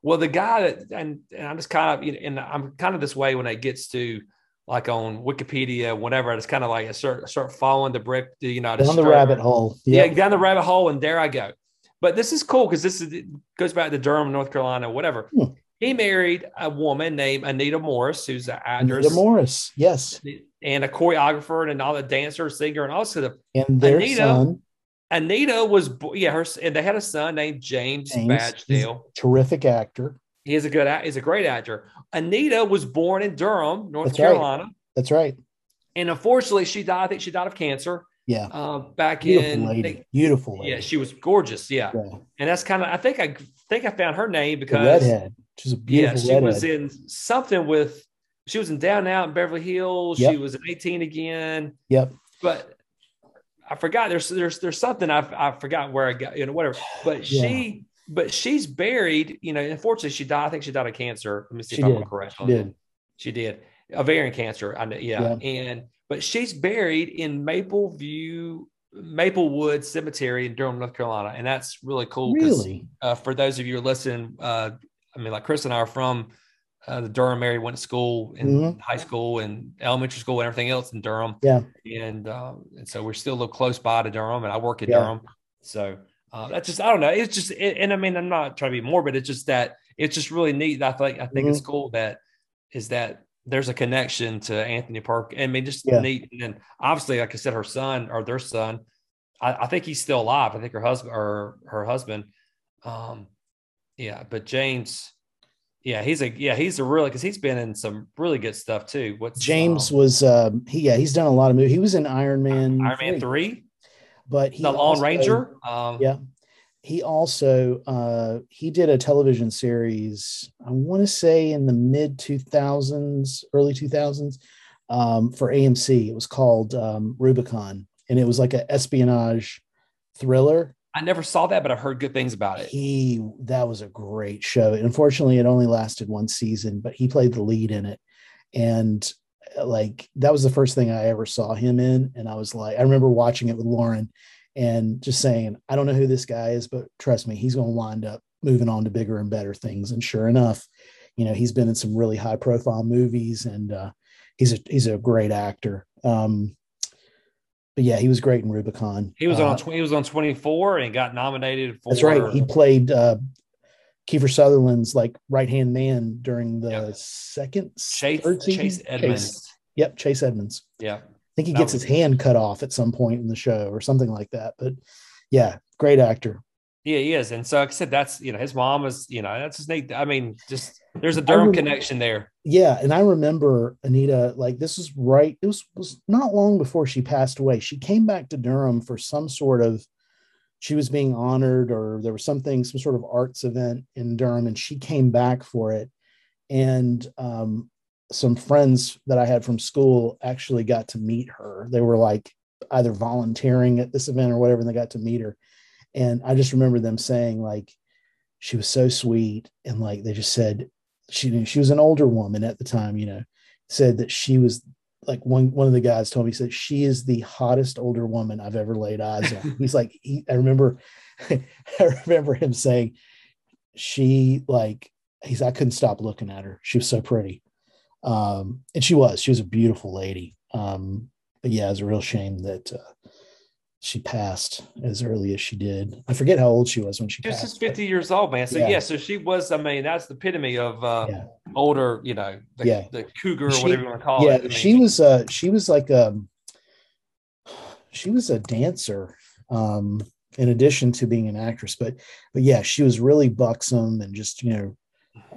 Well, the guy that and, and I'm just kind of you know, and I'm kind of this way when it gets to like on Wikipedia, whatever. It's kind of like I start start following the brick, you know, down start, the rabbit hole. Yep. Yeah, down the rabbit hole, and there I go. But this is cool because this is, goes back to Durham, North Carolina, whatever. Hmm. He married a woman named Anita Morris, who's an actress. Anita Morris, yes. And a choreographer and all the dancer, singer, and also the and their Anita, son. Anita was, yeah, her, and they had a son named James, James, Badge Dale. Terrific actor. He is a good, he's a great actor. Anita was born in Durham, North That's right. Carolina, That's right. and unfortunately, she died. I think she died of cancer Yeah. uh, back Beautiful in. lady. Beautiful lady. Yeah, she was gorgeous. Yeah, Yeah. and that's kind of. I think I think I found her name The because redhead. She's a yeah, beautiful she redhead. was in something with. She was in Down Out in Beverly Hills. Yep. She was in 18 again. Yep. but I forgot. There's there's there's something I've I forgot where I got you know whatever. But Yeah. she but she's buried. You know, unfortunately, she died. I think she died of cancer. Let me see She if I'm did. correct. She did. She did a ovarian cancer. I know. Yeah. and but she's buried in Maple View. Maplewood Cemetery in Durham, North Carolina, and that's really cool. Really? uh, for those of you who are listening, uh, I mean, like Chris and I are from uh, the Durham area, went to school in Mhm. high school and elementary school and everything else in Durham. Yeah. And, um, and so we're still a little close by to Durham and I work in Yeah. Durham. So uh, that's just, I don't know. It's just, it, and I mean, I'm not trying to be morbid. It's just that it's just really neat. I think, I think Mm-hmm. it's cool that is that there's a connection to Anthony Park. I mean, just Yeah. neat. And obviously, like I said, her son or their son, I, I think he's still alive. I think her husband or her husband. Um, yeah, but James, yeah, he's a yeah, he's a really because he's been in some really good stuff too. What James um, was um he yeah, he's done a lot of movies. He was in Iron Man. Iron Man three, But he the Lone also- Ranger. Um, Yeah. He also uh he did a television series, I want to say in the mid 2000s, early 2000s, um, for AMC. It was called um, Rubicon, and it was like an espionage thriller. I never saw that, but I've heard good things about it. He that was a great show. Unfortunately, it only lasted one season, but he played the lead in it, and uh, like that was the first thing I ever saw him in, and I was like, I remember watching it with Lauren, and just saying, I don't know who this guy is, but trust me, he's going to wind up moving on to bigger and better things. And sure enough, you know, he's been in some really high profile movies, and uh, he's a he's a great actor. Um, but yeah, he was great in Rubicon. He was Uh, on tw- he was on twenty four and got nominated for. that's right. He played uh, Kiefer Sutherland's like right hand man during the Yep. second, Chase? Chase Edmunds. Yep, Chase Edmunds. Yeah, I think he That gets was- his hand cut off at some point in the show or something like that. But yeah, great actor. Yeah, he is. And so, like I said, that's you know his mom is you know that's his neat. I mean, just there's a Durham remember- connection there. Yeah, and I remember Anita like this was right. It was was not long before she passed away. She came back to Durham for some sort of. She was being honored, or there was something, some sort of arts event in Durham, and she came back for it. And um, some friends that I had from school actually got to meet her. They were like either volunteering at this event or whatever, and they got to meet her. And I just remember them saying like she was so sweet, and like they just said she she was an older woman at the time, you know, said that she was like one one of the guys told me said she is the hottest older woman I've ever laid eyes on. He's like he, I remember I remember him saying she like he's I couldn't stop looking at her. She was so pretty. Um and she was she was a beautiful lady. Um but yeah, it's a real shame that uh, she passed as early as she did. I forget how old she was when she She was passed. just 50 years old, man. So Yeah. yeah, so she was. I mean, that's the epitome of uh, Yeah. older, you know, the, Yeah. the cougar or She- whatever you want to call yeah, it. Mean, she was uh she was like um she was a dancer um in addition to being an actress but but yeah she was really buxom and just you know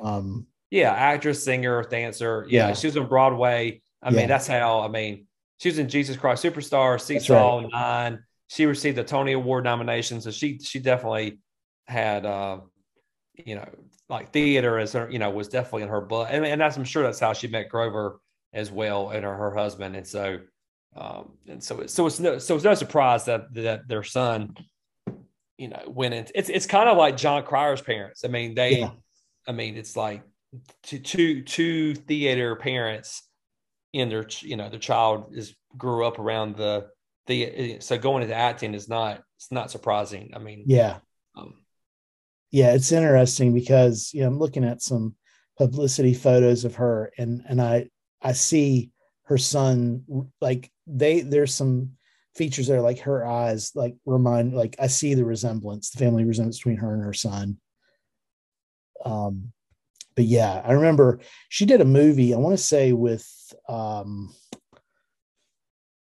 um Yeah, actress, singer, dancer. Yeah, Yeah. she was on Broadway. I Yeah. mean, that's how. I mean, she was in Jesus Christ Superstar, Seesaw, Nine. She received the Tony Award nomination, so she she definitely had, uh, you know, like theater as her, you know, was definitely in her blood, and, and that's I'm sure that's how she met Grover as well, and her, her husband, and so, um, and so it's so it's no so it's no surprise that that their son, you know, went into it's it's kind of like Jon Cryer's parents. I mean, they. Yeah. I mean, it's like two two two theater parents and their you know their child is grew up around the the so going into acting is not it's not surprising. I mean, yeah um, yeah it's interesting because you know i'm looking at some publicity photos of her and and i i see her son like they there's some features there like her eyes like remind like i see the resemblance the family resemblance between her and her son um but yeah i remember she did a movie i want to say with um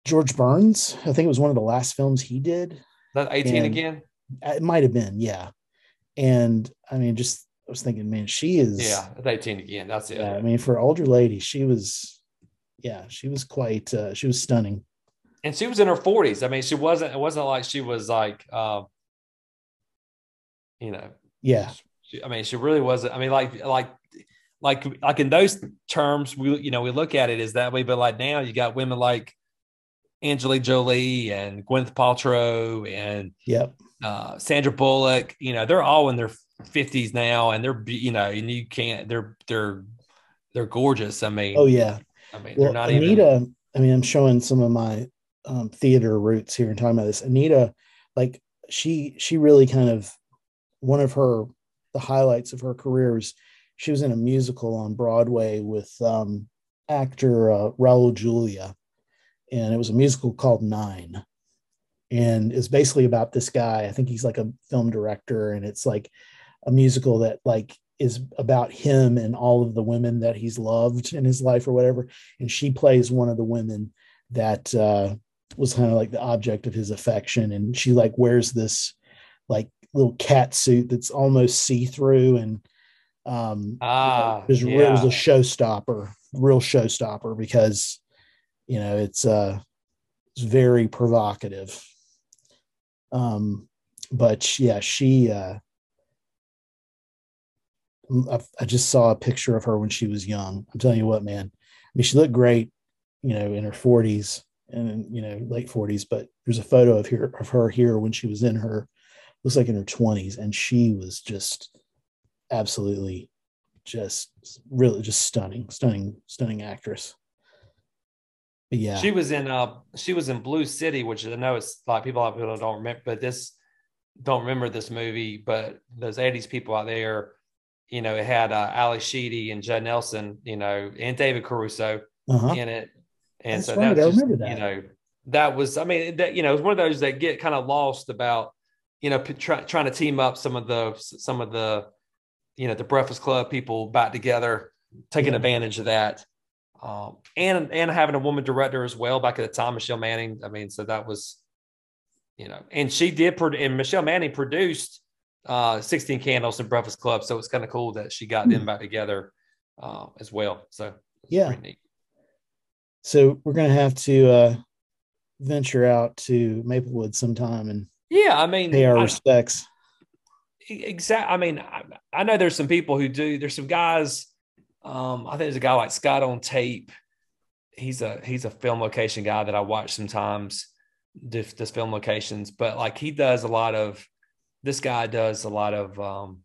george burns i think it was one of the last films he did That 18 And- again? It might have been, yeah. And I mean, just I was thinking, man, she is. Yeah, that's 18 again. That's it. Yeah, I mean, for older lady, she was. Yeah, she was quite. uh She was stunning. and she was in her 40s. I mean, she wasn't. It wasn't like she was like, uh, you know, Yeah, she, I mean, she really wasn't. I mean, like, like, like, like in those terms, we you know we look at it as that way. But like now, you got women like Angelique Jolie and Gwyneth Paltrow and yep, uh, Sandra Bullock. You know, they're all in their 50s now, and they're you know, and you can't. They're they're they're gorgeous. I mean, oh yeah. I mean, Well, they're not Anita. even. I mean, I'm showing some of my um, theater roots here and talking about this. Anita, like she, she really kind of one of her the highlights of her career was she was in a musical on Broadway with um, actor uh, Raul Julia, and it was a musical called Nine, and it's basically about this guy. I think he's like a film director, and it's like a musical that like is about him and all of the women that he's loved in his life or whatever. And she plays one of the women that uh, was kind of like the object of his affection, and she like wears this like little cat suit that's almost see through and um Ah, it was, re- it was a showstopper real showstopper because you know it's uh it's very provocative. Um but yeah she uh I, just saw a picture of her when she was young. I'm telling you what man. I mean she looked great you know in her 40s and you know late 40s but there's a photo of her of her here when she was in her looks like in her 20s and she was just absolutely just really just stunning stunning stunning actress but yeah She was in uh she was in Blue City, which I know it's like people a lot of people don't remember, but this don't remember this movie, but those 80s people out there, you know, it had uh Ally Sheedy and Judd Nelson, you know, and David Caruso uh-huh. in it. And That's so right, that was just, that. you know, that was I mean, that you know, it's one of those that get kind of lost about, you know, try, trying to team up some of the some of the you know, the Breakfast Club people back together, taking Yeah. advantage of that um, and and having a woman director as well back at the time, Michelle Manning. I mean, so that was, you know, and she did, and Michelle Manning produced uh, 16 Candles and Breakfast Club, so it's kind of cool that she got them back together uh, as well. So Yeah. pretty neat. so we're gonna have to uh venture out to maplewood sometime and yeah. I mean, pay our I- respects exactly. I mean, I, I know there's some people who do. There's some guys. Um, I think there's a guy like Scott on Tape. He's a he's a film location guy that I watch sometimes. This, this film locations, but like he does a lot of. This guy does a lot of. um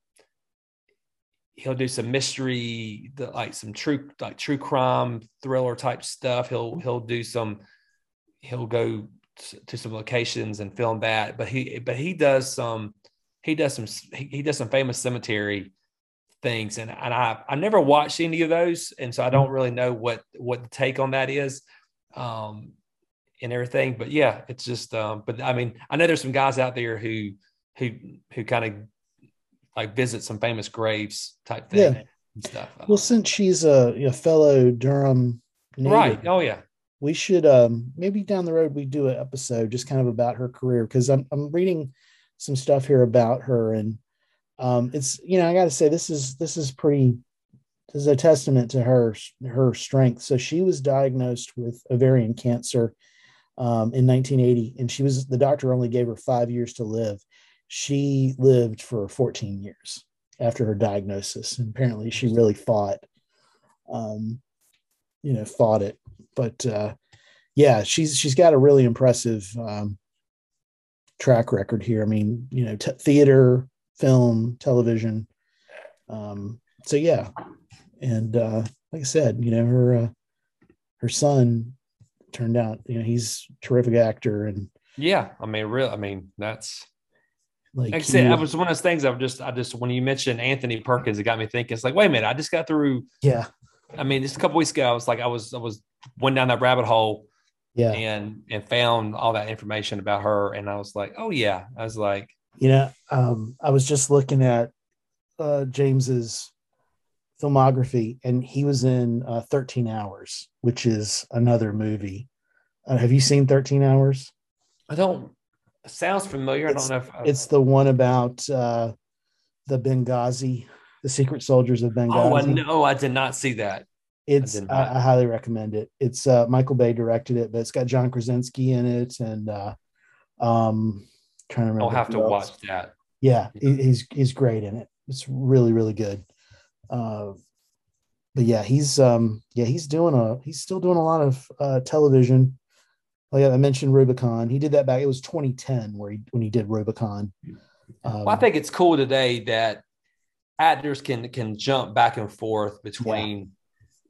He'll do some mystery, like some true like true crime thriller type stuff. He'll he'll do some. He'll go to some locations and film that, but he but he does some he does some he, he does some famous cemetery things and, and I I never watched any of those and so I don't really know what what the take on that is um and everything but yeah it's just um but I mean I know there's some guys out there who who who kind of like visit some famous graves type thing Yeah. and stuff. Well since she's a, a fellow durham native, right oh yeah. we should um maybe down the road we do an episode just kind of about her career because I'm I'm reading some stuff here about her and um it's you know I got to say this is this is pretty this is a testament to her her strength. So she was diagnosed with ovarian cancer um, in 1980 and she was the doctor only gave her 5 years to live. She lived for 14 years after her diagnosis and apparently she really fought um you know fought it but uh, yeah, she's she's got a really impressive um, track record here. I mean, you know, t- theater, film, television. Um, so yeah, and uh, like I said, you know, her uh, her son turned out, you know, he's a terrific actor and yeah I mean real I mean that's like, like I said, that was one of those things I've just, I just, when you mentioned Anthony Perkins, it got me thinking. It's like, wait a minute, I just got through. yeah, I mean, just a couple weeks ago, I was like, I was, I was went down that rabbit hole yeah. and and found all that information about her, and I was like, oh yeah, I was like, You know, um, I was just looking at uh, James's filmography, and he was in uh, 13 Hours, which is another movie. Uh, have you seen 13 Hours? I don't, sounds familiar. It's- I don't know if I, It's the one about uh, the Benghazi, the secret soldiers of Benghazi. Oh, I know. I did not see that. It's did I. I highly recommend it. It's uh, Michael Bay directed it, but it's got John Krasinski in it, and uh, um, trying to remember. I'll have to else. watch that. Yeah, he- he's he's great in it. It's really really good. Uh, but yeah, he's um yeah he's doing a he's still doing a lot of uh, television. Like I mentioned, Rubicon. He did that back. It was 2010 where he when he did Rubicon. Um, Well, I think it's cool today that actors can can jump back and forth between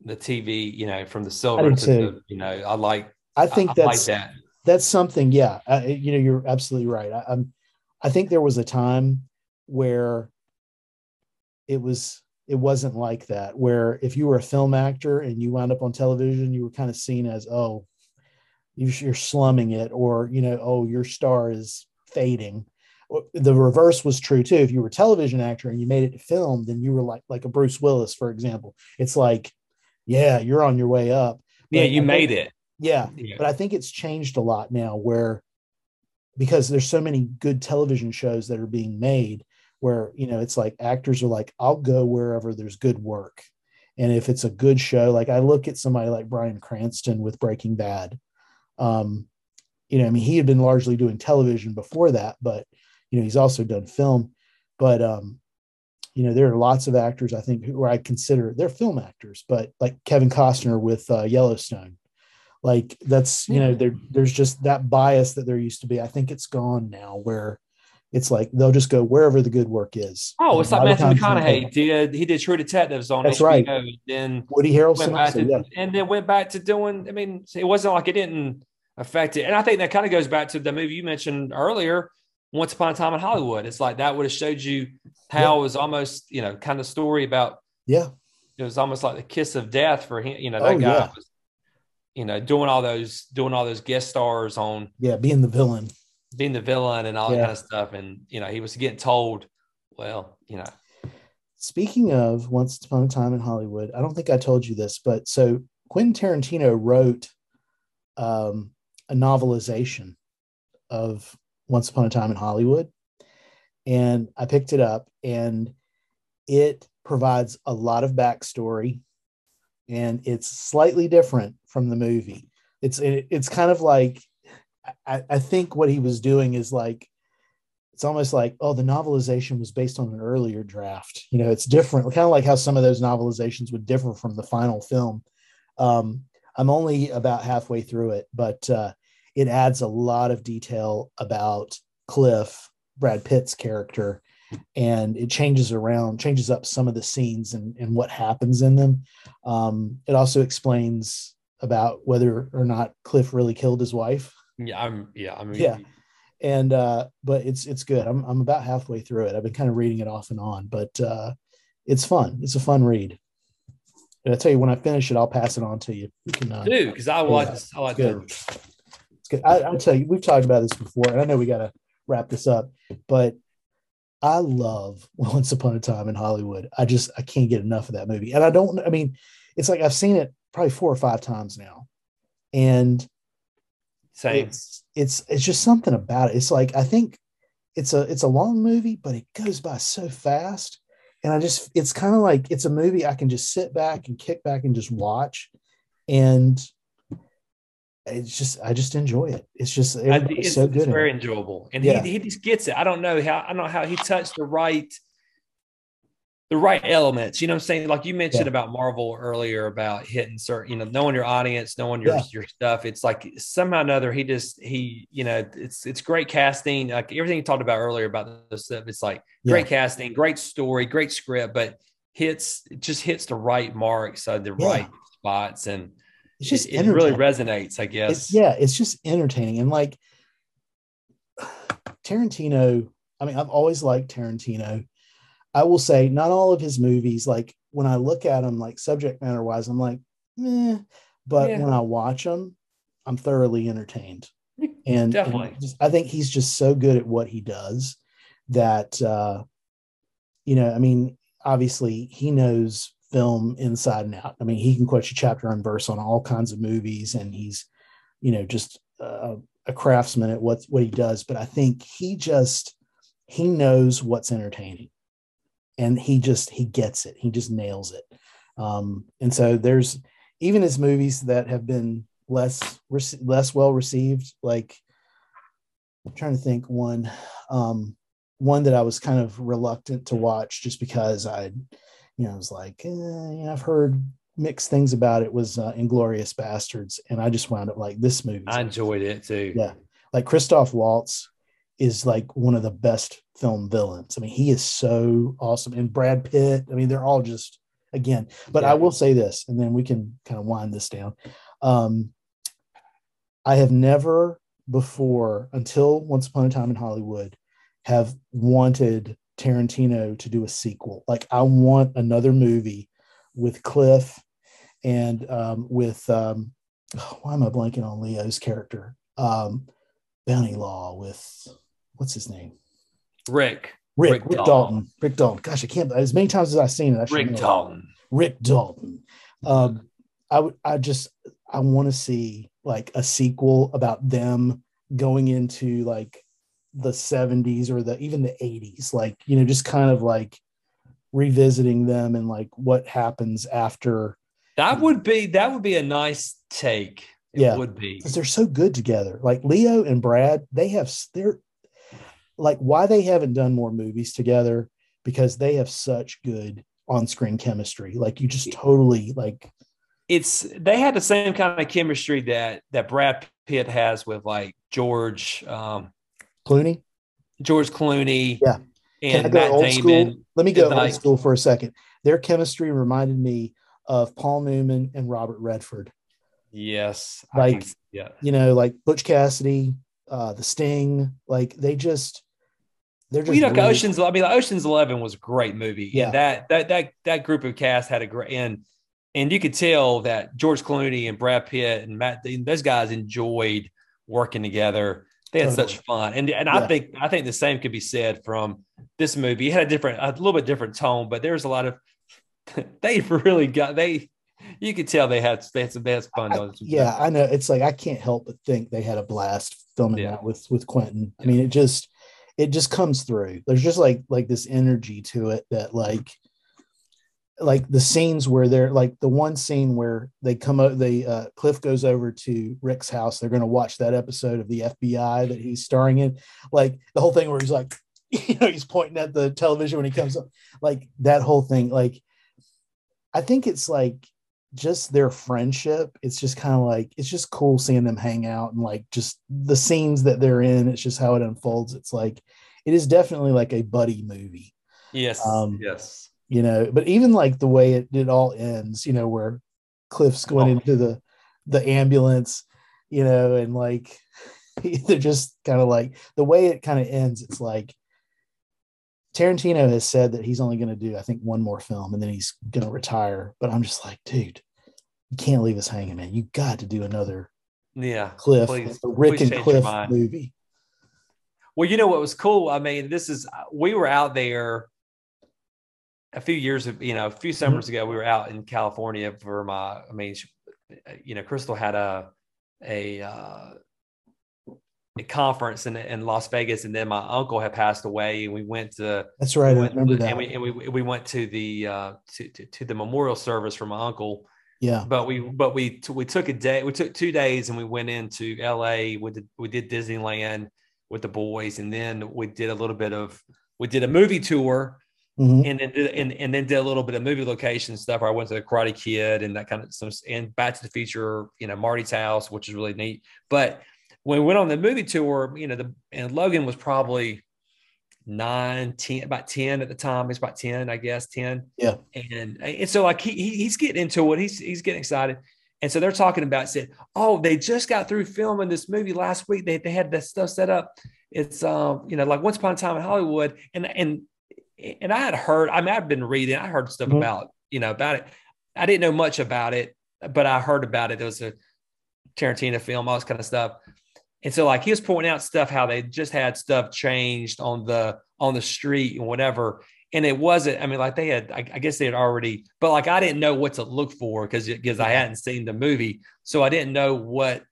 the TV, you know, from the silver to too. the, you know, I like I think I, I like that's that. That's something yeah uh, you know you're absolutely right. I, i'm i think there was a time where it was it wasn't like that where if you were a film actor and you wound up on television you were kind of seen as oh you- you're slumming it or you know oh your star is fading. The reverse was true too. If you were a television actor and you made it to film then you were like like a bruce willis for example. It's like yeah you're on your way up. Yeah, But you I made think- it. Yeah Yeah. but I think it's changed a lot now where because there's so many good television shows that are being made where you know it's like actors are like I'll go wherever there's good work. And if it's a good show like I look at somebody like Bryan Cranston with Breaking Bad um you know I mean he had been largely doing television before that but you know he's also done film. But um you know there are lots of actors I think who I consider they're film actors but like Kevin Costner with uh, Yellowstone like that's you know there there's just that bias that there used to be i think it's gone now where it's like they'll just go wherever the good work is Oh, it's like Matthew McConaughey did. He did True Detectives on That's HBO, right. and then woody went harrelson back also, to, yeah and then went back to doing. I mean, it wasn't like it didn't affect it. And I think that kind of goes back to the movie you mentioned earlier, Once Upon a Time in Hollywood. It's like that would have showed you how it was almost, you know, kind of story about yeah it was almost like the kiss of death for him. You know, that Oh, guy yeah. was, you know, doing all those doing all those guest stars on yeah being the villain. Being the villain and all that kind of stuff. And you know, he was getting told, well, you know, speaking of once upon a time in hollywood i don't think i told you this but so quentin tarantino wrote um, a novelization of once upon a time in hollywood. And i picked it up and it provides a lot of backstory and it's slightly different from the movie. It's it, it's kind of like I, I think what he was doing is like it's almost like oh the novelization was based on an earlier draft. You know it's different kind of like how some of those novelizations would differ from the final film. Um, i'm only about halfway through it but uh, it adds a lot of detail about cliff brad pitt's character and it changes around changes up some of the scenes and, and what happens in them. Um, it also explains about whether or not cliff really killed his wife. Yeah, I'm, yeah, I'm. Yeah. and uh but it's it's good. I'm, I'm about halfway through it. I've been kind of reading it off and on but uh it's fun. It's a fun read. And i tell you when i finish it i'll pass it on to you. You can uh, do because I like Yeah, this. I like good. the it's good. I, i'll tell you we've talked about this before and i know we got to wrap this up but i love once upon a time in hollywood. I just i can't get enough of that movie. And i don't i mean it's like i've seen it probably four or five times now and same. it's it's it's just something about it. It's like I think it's a it's a long movie, but it goes by so fast. And I just it's kind of like it's a movie I can just sit back and kick back and just watch. And it's just I just enjoy it. It's just it's, so good. in very it. enjoyable, and Yeah. he he just gets it. I don't know how I don't know how he touched the right the right elements. You know what I'm saying? Like you mentioned Yeah. about Marvel earlier about hitting certain, you know, knowing your audience, knowing your Yeah. your stuff. It's like somehow or another he just he, you know, it's it's great casting. Like everything you talked about earlier about this stuff. It's like great casting, great story, great script, but hits it just hits the right marks, uh, the Yeah. right spots, and It's just it, it really resonates. I guess. It's, yeah, it's just entertaining. And like Tarantino, I mean, I've always liked Tarantino. I will say, not all of his movies, like when I look at them, like subject matter wise, I'm like, meh. But Yeah. when I watch them, I'm thoroughly entertained. And, Definitely. and just, I think he's just so good at what he does that, uh, you know, I mean, obviously he knows film inside and out. I mean, he can quote you chapter and verse on all kinds of movies, and he's, you know, just uh, a craftsman at what what he does, but I think he just he knows what's entertaining, and he just he gets it. He just nails it. Um, and so there's even his movies that have been less less well received, like I'm trying to think one um, one that I was kind of reluctant to watch just because I, you know, I was like, eh, you know, I've heard mixed things about it was uh, Inglourious Basterds, and I just wound up like this movie. I enjoyed it too. Yeah, like Christoph Waltz is like one of the best film villains. I mean, he is so awesome, and Brad Pitt. I mean, they're all just again. But yeah. I will say this, and then we can kind of wind this down. Um, I have never before, until Once Upon a Time in Hollywood, have wanted Tarantino to do a sequel. Like, I want another movie with Cliff and um, with um, why am I blanking on Leo's character? Um, Bounty Law with what's his name? Rick. Rick, Rick, Rick Dalton. Dalton. Rick Dalton. Gosh, I can't. As many times as I've seen it, Rick Dalton. Rick Dalton. Um, I would. I just. I want to see like a sequel about them going into like the 70s or the even the 80s like you know just kind of like revisiting them and like what happens after that would be that would be a nice take it yeah would be because they're so good together like leo and brad they have they're like why they haven't done more movies together because they have such good on-screen chemistry like you just totally like it's they had the same kind of chemistry that that brad pitt has with like george um clooney george clooney yeah and Matt Damon. School? Let me go old like, school for a second. Their chemistry reminded me of Paul Newman and Robert Redford. Yes, like yeah, you know, like Butch Cassidy, uh, The Sting. Like they just they're just. Well, you know, really, Ocean's. I mean, Ocean's Eleven was a great movie. Yeah, and that that that that group of cast had a great and and you could tell that George Clooney and Brad Pitt and Matt those guys enjoyed working together. They had totally. such fun, and and yeah. I think I think the same could be said from this movie. It had a different, a little bit different tone, but there's a lot of they really got they. You could tell they had they had some, they had fun. I, yeah, I know. It's like I can't help but think they had a blast filming yeah. that with with Quentin. I mean, it just it just comes through. There's just like like this energy to it that like like the scenes where they're like the one scene where they come out they uh cliff goes over to rick's house they're going to watch that episode of the fbi that he's starring in like the whole thing where he's like you know he's pointing at the television when he comes up like that whole thing like i think it's like just their friendship it's just kind of like it's just cool seeing them hang out and like just the scenes that they're in it's just how it unfolds. It's like it is definitely like a buddy movie. Yes. Um yes. you know but even like the way it, it all ends you know where cliff's going oh. into the the ambulance you know and like they're just kind of like the way it kind of ends it's like tarantino has said that he's only going to do i think one more film and then he's going to retire. But i'm just like dude you can't leave us hanging man. You got to do another yeah. Cliff please, rick and cliff movie. Well you know what was cool? I mean this is we were out there a few years of you know a few mm-hmm. summers mm-hmm. ago we were out in california for my i mean you know crystal had a a uh, a conference in, in Las Vegas, and then my uncle had passed away, and we went to. That's right. We went, I remember that. And we and we, we went to the uh, to, to, to the memorial service for my uncle. Yeah. But we but we we took a day. We took two days, and we went into L.A. We did we did Disneyland with the boys, and then we did a little bit of we did a movie tour Mm-hmm. And then did, and, and then did a little bit of movie location stuff. Where I went to the Karate Kid and that kind of some and Back to the Future, you know, Marty's house, which is really neat. But when we went on the movie tour, you know, the and Logan was probably nine, 10, about 10 at the time. He's about 10, I guess, 10. Yeah. And and so like he, he's getting into it. He's he's getting excited. And so they're talking about said, oh, they just got through filming this movie last week. They, they had that stuff set up. It's um, you know, like once upon a time in Hollywood. And and and I had heard, I mean, I've been reading, I heard stuff mm-hmm. about, you know, about it. I didn't know much about it, but I heard about it. It was a Tarantino film, all this kind of stuff. And so like he was pointing out stuff, how they just had stuff changed on the, on the street and whatever. And it wasn't, I mean, like they had, I, I guess they had already, but like I didn't know what to look for because, because I hadn't seen the movie. So I didn't know what,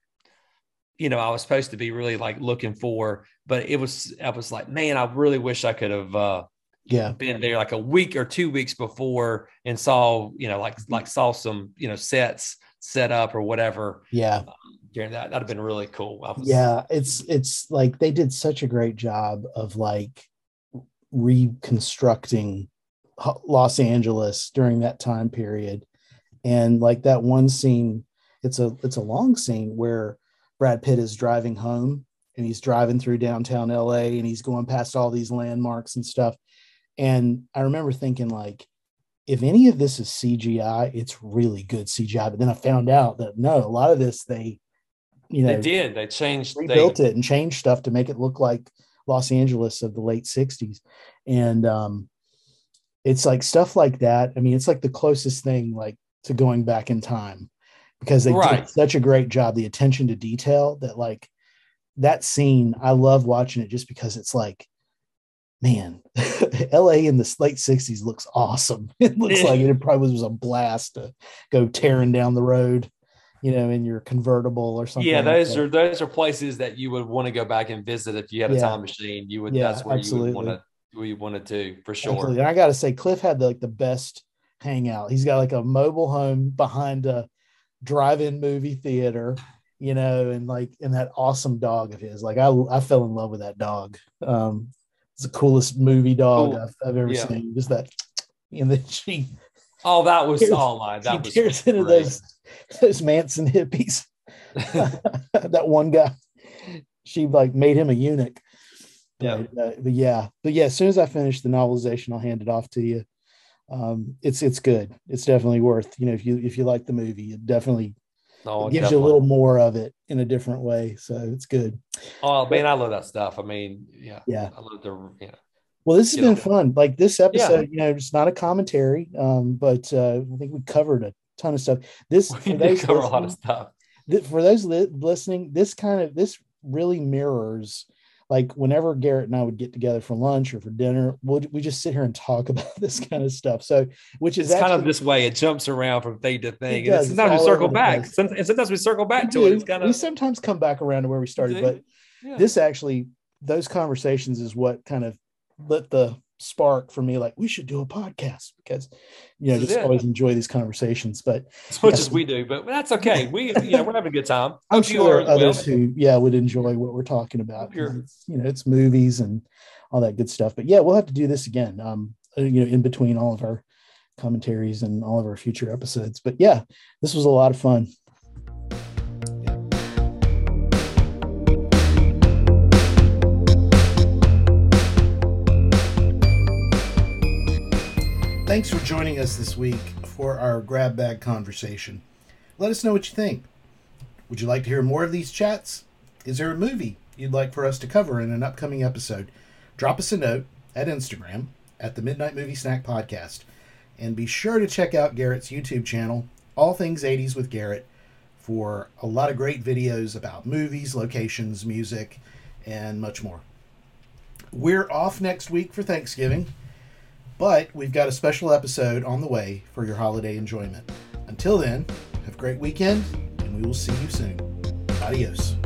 you know, I was supposed to be really like looking for, but it was, I was like, man, I really wish I could have, uh, yeah, been there like a week or two weeks before and saw, you know, like, like saw some, you know, sets set up or whatever. Yeah. Um, during that, that'd have been really cool. Was, yeah. It's, it's like they did such a great job of like reconstructing Los Angeles during that time period. And like that one scene, it's a, it's a long scene where, Brad Pitt is driving home and he's driving through downtown LA and he's going past all these landmarks and stuff. And I remember thinking, like, if any of this is CGI, it's really good CGI. But then I found out that no, a lot of this they, you know, they did. They changed, rebuilt they, it and changed stuff to make it look like Los Angeles of the late '60s. And um, it's like stuff like that. I mean, it's like the closest thing like to going back in time because they right. did such a great job the attention to detail that like that scene i love watching it just because it's like man la in the late 60s looks awesome it looks like it probably was a blast to go tearing down the road you know in your convertible or something yeah those like are those are places that you would want to go back and visit if you had a yeah. time machine you would yeah, that's where absolutely. you would want to where you wanted to for sure absolutely. and i gotta say cliff had the, like the best hangout he's got like a mobile home behind a drive-in movie theater you know and like and that awesome dog of his like i i fell in love with that dog um it's the coolest movie dog I've, I've, ever yeah. seen just that and then she oh that was all oh mine that was tears into those those manson hippies that one guy she like made him a eunuch yeah but, uh, but yeah but yeah as soon as i finish the novelization i'll hand it off to you um, it's it's good. It's definitely worth you know if you if you like the movie, it definitely oh, gives definitely. you a little more of it in a different way. So it's good. Oh man, I love that stuff. I mean, yeah, yeah, I love the yeah. Well, this has been fun. Like this episode, yeah. you know, it's not a commentary, um, but uh, I think we covered a ton of stuff. This we did cover a lot of stuff. Th- for those li- listening, this kind of this really mirrors like whenever Garrett and I would get together for lunch or for dinner, we'll, we just sit here and talk about this kind of stuff. So, which is it's actually, kind of this way, it jumps around from thing to thing. And sometimes we circle back. and sometimes we circle back we to do. it. It's kind of we sometimes come back around to where we started, but yeah. this actually, those conversations is what kind of lit the spark for me like we should do a podcast because you know just always enjoy these conversations but as much yeah. as we do but that's okay. We you know we're having a good time. I'm Hope sure are others well. who yeah would enjoy what we're talking about you know it's movies and all that good stuff. But yeah we'll have to do this again um uh, you know in between all of our commentaries and all of our future episodes. But yeah this was a lot of fun Thanks for joining us this week for our grab bag conversation. Let us know what you think. Would you like to hear more of these chats? Is there a movie you'd like for us to cover in an upcoming episode? Drop us a note at Instagram at the Midnight Movie Snack Podcast. And be sure to check out Garrett's YouTube channel, All Things 80s with Garrett, for a lot of great videos about movies, locations, music, and much more. We're off next week for Thanksgiving. But we've got a special episode on the way for your holiday enjoyment. Until then, have a great weekend, and we will see you soon. Adios.